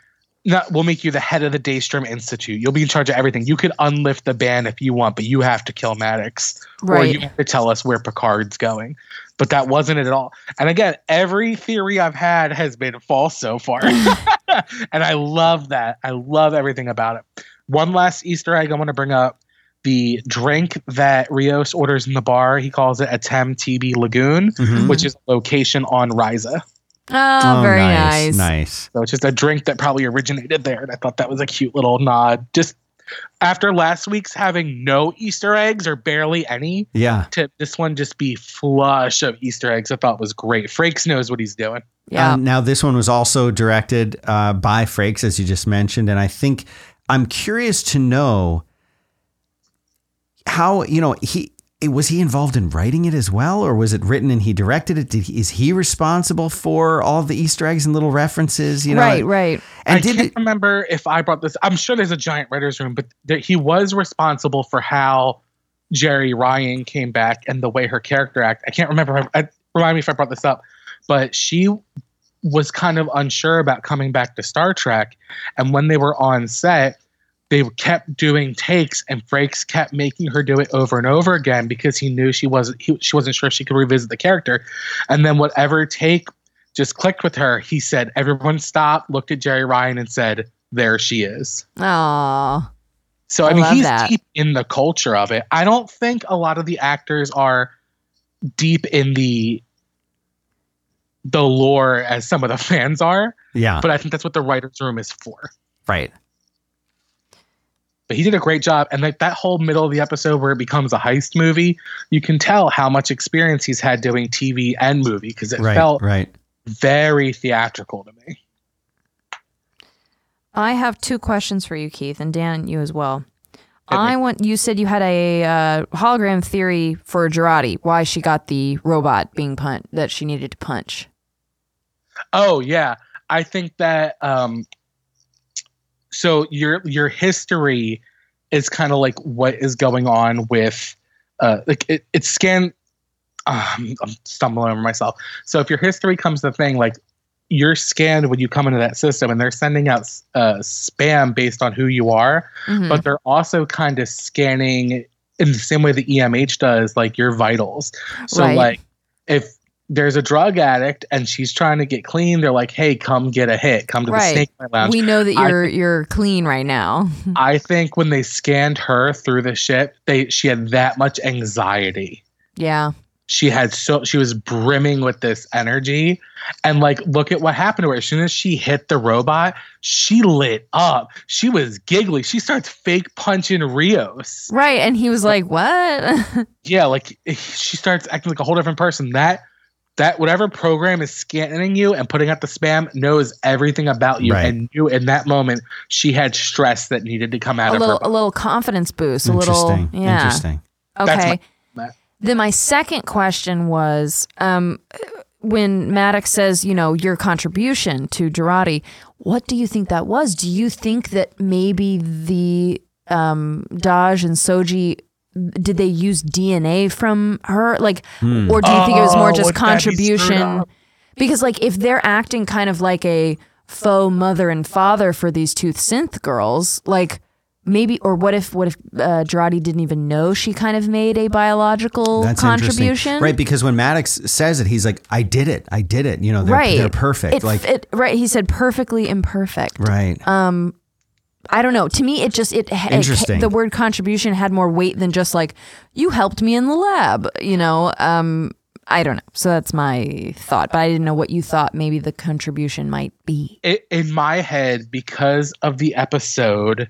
not we'll make you the head of the Daystrom Institute. You'll be in charge of everything. You could unlift the ban if you want, but you have to kill Maddox. Or you right have to tell us where Picard's going. But that wasn't it at all. And again, every theory I've had has been false so far. and I love that. I love everything about it. One last Easter egg I want to bring up. The drink that Rios orders in the bar, he calls it a Temtibi Lagoon, Mhm. which is a location on Risa. Oh, very nice, Nice. So it's just a drink that probably originated there. And I thought that was a cute little nod. Just after last week's having no Easter eggs or barely any, Yeah. to this one just be flush of Easter eggs, I thought was great. Frakes knows what he's doing. yeah Um, now, this one was also directed uh, by Frakes, as you just mentioned. And I think I'm curious to know how, you know, he. Was he involved in writing it as well, or was it written and he directed it? Did he, is he responsible for all the Easter eggs and little references? You know, right right And I did can't it, remember if I brought this. I'm sure there's a giant writer's room, but there, he was responsible for how Jeri Ryan came back and the way her character act. I can't remember. I, I, remind me if I brought this up, but she was kind of unsure about coming back to Star Trek, and when they were on set. They kept doing takes, and Frakes kept making her do it over and over again because he knew she wasn't he, she wasn't sure if she could revisit the character. And then whatever take just clicked with her. He said, Everyone stopped, looked at Jeri Ryan, and said, There she is. oh So I, I mean, he's that. deep in the culture of it. I don't think a lot of the actors are deep in the the lore as some of the fans are, Yeah. but I think that's what the writers' room is for. right. But he did a great job, and like that whole middle of the episode where it becomes a heist movie, you can tell how much experience he's had doing TV and movie because it Right. felt Right. very theatrical to me. I have two questions for you, Keith, and Dan, you as well. I want you said you had a uh, hologram theory for Jurati, why she got the robot being punched that she needed to punch. Oh yeah, I think that um, so your your history is kind of like what is going on with uh, like it, it's scan. Um, I'm stumbling over myself. So if your history comes to thing like you're scanned when you come into that system, and they're sending out uh, spam based on who you are, Mhm. but they're also kind of scanning in the same way the EMH does, like your vitals. So Right. like if there's a drug addict and she's trying to get clean, they're like, "Hey, come get a hit. Come to Right. the Snake Lounge." we know that you're you're clean right now. I think when they scanned her through the ship, they she had that much anxiety. yeah. She had so she was brimming with this energy, and like, look at what happened to her. As soon as she hit the robot, she lit up. She was giggly. She starts fake punching Rios. Right. And he was like, What? yeah, like she starts acting like a whole different person. That that whatever program is scanning you and putting out the spam knows everything about you Right. and knew in that moment she had stress that needed to come out a of little her. a little confidence boost. A little Interesting. yeah. Interesting. That's Okay. my- Then my second question was um, when Maddox says, you know, your contribution to Jurati, what do you think that was? Do you think that maybe the um, Dahj and Soji did they use DNA from her? Like, Hmm. or do you think it was more Oh, just would that be screwed contribution? Because like if they're acting kind of like a faux mother and father for these two synth girls, like maybe or what if what if uh, Jurati didn't even know she kind of made a biological That's contribution? Right, because when Maddox says it, he's like, I did it. I did it. You know, they're, right. they're perfect. It, like, it, right. He said perfectly imperfect. right. Um, I don't know. To me, it just it, it the word contribution had more weight than just like you helped me in the lab. You know. Um, I don't know. So that's my thought, but I didn't know what you thought maybe the contribution might be. it, in my head because of the episode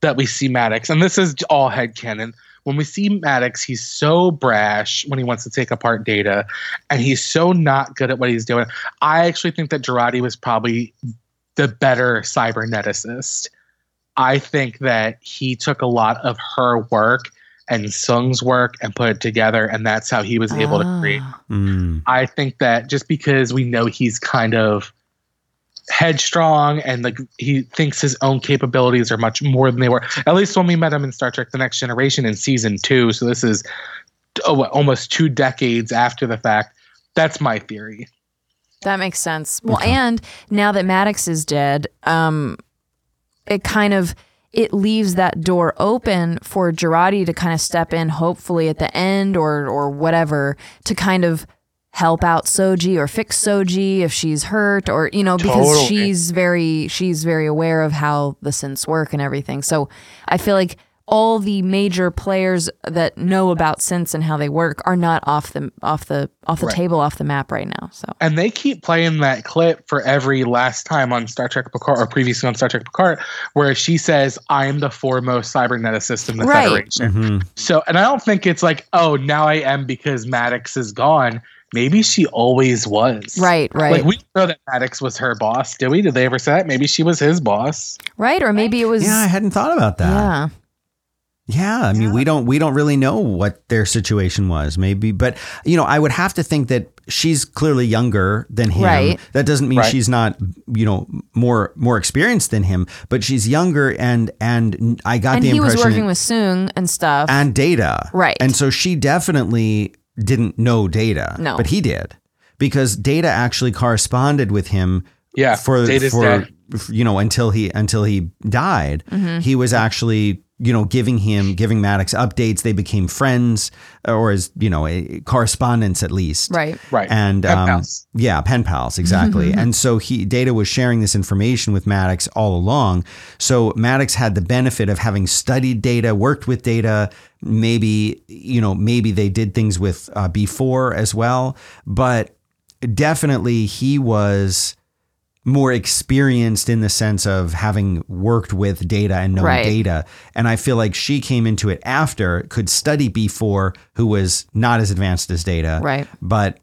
that we see Maddox, and this is all head headcanon. When we see Maddox, he's so brash when he wants to take apart data, and he's so not good at what he's doing. I actually think that Jurati was probably the better cyberneticist. I think that he took a lot of her work and Soong's work and put it together, and that's how he was able to create Ah. Mm. I think that just because we know he's kind of headstrong and like he thinks his own capabilities are much more than they were. At least when we met him in Star Trek: The Next Generation in season two. So this is oh, what, almost two decades after the fact. That's my theory. That makes sense. Well, Okay. and now that Maddox is dead, um, it kind of it leaves that door open for Jurati to kind of step in, hopefully at the end or or whatever, to kind of help out Soji or fix Soji if she's hurt or you know because she's very she's very aware of how the synths work and everything. So I feel like all the major players that know about synths and how they work are not off the off the off the Right. table off the map right now. So And they keep playing that clip for every last time on Star Trek Picard or previously on Star Trek Picard, where she says, I am the foremost cyberneticist in the Right. Federation. Mhm. So, and I don't think it's like, oh, now I am because Maddox is gone. Maybe she always was. right, right. Like, we know that Maddox was her boss. Did we? Did they ever say that? Maybe she was his boss. Right, or maybe it was Yeah, I hadn't thought about that. yeah. Yeah, I mean, we don't we don't really know what their situation was, maybe, but you know, I would have to think that she's clearly younger than him. Right. That doesn't mean Right. she's not, you know, more more experienced than him, but she's younger, and and I got And the impression he was impression working with Soong and stuff. and data, Right. And so she definitely didn't know data, No. but he did because data actually corresponded with him Yeah, for Data's for dead. You know until he until he died Mm-hmm. he was actually you know giving him giving Maddox updates they became friends or as you know a correspondence at least Right. Right. and Pen um, pals. yeah pen pals exactly and so he data was sharing this information with Maddox all along so Maddox had the benefit of having studied data worked with data maybe you know maybe they did things with uh, before as well but definitely he was more experienced in the sense of having worked with data and knowing Right. data. And I feel like she came into it after, could study before, who was not as advanced as data. Right. But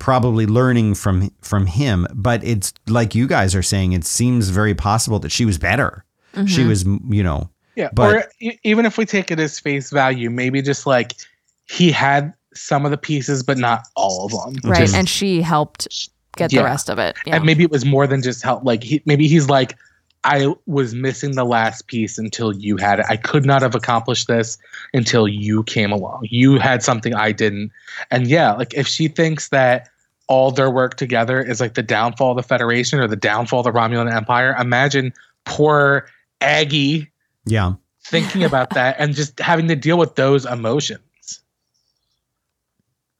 probably learning from from him. But it's like you guys are saying, it seems very possible that she was better. Mm-hmm. She was, you know, Yeah, But- or e- even if we take it as face value, maybe just like he had some of the pieces, but not all of them. Right. Just- and she helped get Yeah. the rest of it. Yeah. And maybe it was more than just help. Like he, maybe he's like, I was missing the last piece until you had it. I could not have accomplished this until you came along. You had something I didn't. And yeah, like if she thinks that all their work together is like the downfall of the Federation or the downfall of the Romulan Empire, imagine poor Aggie yeah. thinking about that and just having to deal with those emotions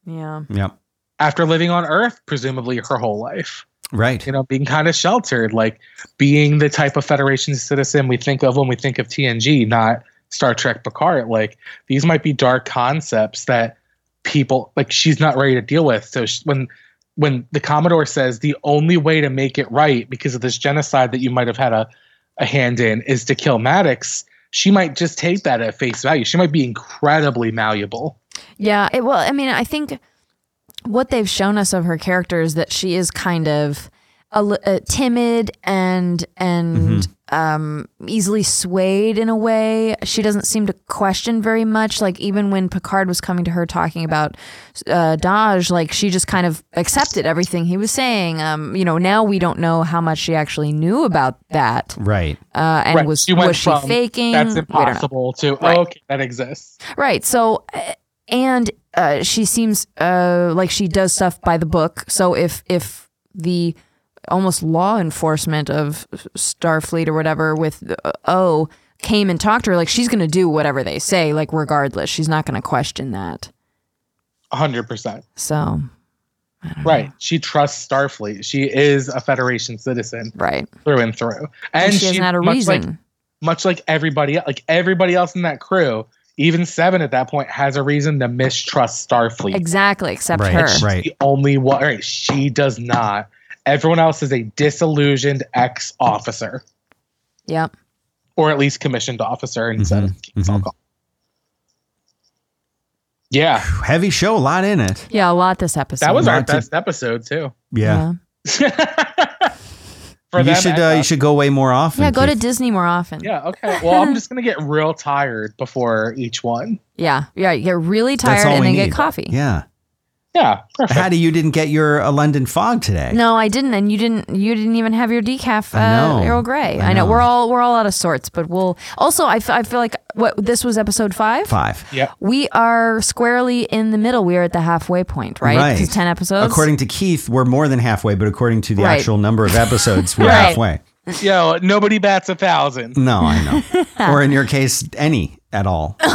yeah. Yeah. After living on Earth, presumably her whole life. Right. You know, being kind of sheltered, like being the type of Federation citizen we think of when we think of TNG, not Star Trek Picard. Like these might be dark concepts that people like she's not ready to deal with. So sh when when the Commodore says the only way to make it right because of this genocide that you might have had a, a hand in is to kill Maddox, she might just take that at face value. She might be incredibly malleable. Yeah. It, well, I mean, I think what they've shown us of her character is that she is kind of a, li- uh, timid and and um, easily swayed in a way. She doesn't seem to question very much. Like even when Picard was coming to her talking about uh, Dahj, like she just kind of accepted everything he was saying. Um, you know, now we don't know how much she actually knew about that, Right. uh, and Right. was She went was she from, faking? That's We don't impossible to Right. oh, okay, that exists. Right. So, uh, and uh, she seems uh, like she does stuff by the book. So if if the almost law enforcement of Starfleet or whatever with uh, O came and talked to her, like she's going to do whatever they say, like regardless. She's not going to question that. hundred percent. So, Right. She trusts Starfleet. She is a Federation citizen right. through and through. And, And, she hasn't had a much reason. Like, much like everybody like everybody else in that crew, even Seven at that point has a reason to mistrust Starfleet. exactly, except Right, her. right. The only one right, she does not. Everyone else is a disillusioned ex officer. Yep. Or at least commissioned officer instead of King's mhm. Alcohol. Yeah. Heavy show, a lot in it. Yeah, a lot this episode. That was our Not to- best episode too. Yeah. For you them should uh, you should go way more often. Yeah, go to Disney more often. Yeah, okay. Well, I'm just gonna get real tired before each one. Yeah. Yeah. Get really tired and then need. get coffee. Yeah. Yeah, perfect. Haddie, you didn't get your uh, London fog today. No, I didn't, and you didn't. You didn't even have your decaf uh, Earl Grey. I I know. know. we're all we're all out of sorts, but we'll also. I, f- I feel like what this was episode five. Five. yeah. We are squarely in the middle. We are at the halfway point, right? Right. Because ten episodes. According to Keith, we're more than halfway, but according to the Right. actual number of episodes, we're Right. halfway. Yo, nobody bats a thousand. No, I know. or in your case, any at all.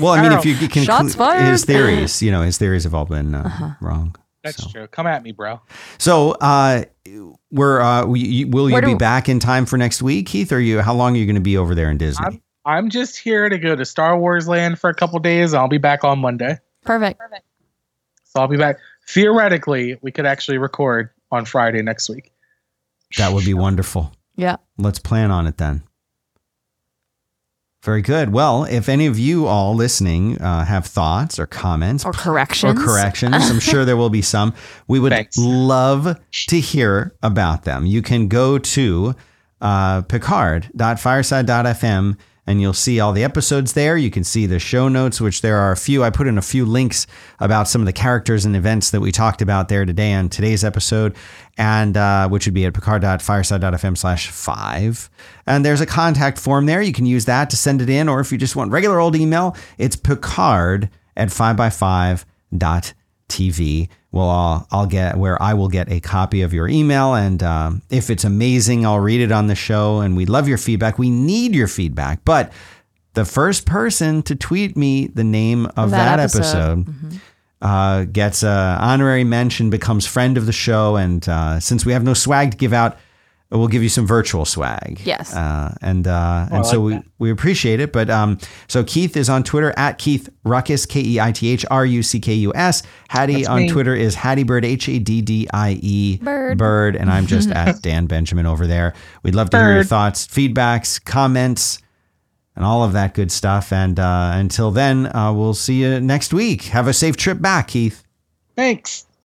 Well, I mean, if you can Shots fired. Uh-huh. his theories, you know, his theories have all been uh, wrong. That's So. true. Come at me, bro. So, uh, we're uh, we, will you Where be do- back in time for next week, Keith? Or you? How long are you going to be over there in Disney? I'm I'm just here to go to Star Wars Land for a couple days. I'll be back on Monday, Perfect. so I'll be back. Theoretically, we could actually record on Friday next week. that would be wonderful. Yeah. Let's plan on it then. Very good. Well, if any of you all listening uh, have thoughts or comments Or corrections. or corrections, I'm sure there will be some. We would Thanks. love to hear about them. You can go to uh, picard.fireside.fm and you'll see all the episodes there. You can see the show notes, which there are a few. I put in a few links about some of the characters and events that we talked about there today on today's episode, and uh, which would be at picard.fireside.fm slash five. And there's a contact form there. You can use that to send it in, or if you just want regular old email, it's picard at 5 by 5 TV. Well, I'll, I'll get where I will get a copy of your email. And um, if it's amazing, I'll read it on the show. And we love your feedback. We need your feedback. But the first person to tweet me the name of that, That episode, episode. uh, gets an honorary mention, becomes friend of the show. And uh, since we have no swag to give out, we'll give you some virtual swag. Yes. Uh, and uh, and I so like we, that. we appreciate it. But um, so Keith is on Twitter at Keith Ruckus, K E I T H R U C K U S. Haddie That's on me. Twitter is Haddie Bird, H A D D I E Bird. Bird. And I'm just at Dan Benjamin over there. We'd love to hear your thoughts, feedbacks, comments, and all of that good stuff. And uh, until then, uh, we'll see you next week. Have a safe trip back, Keith. Thanks.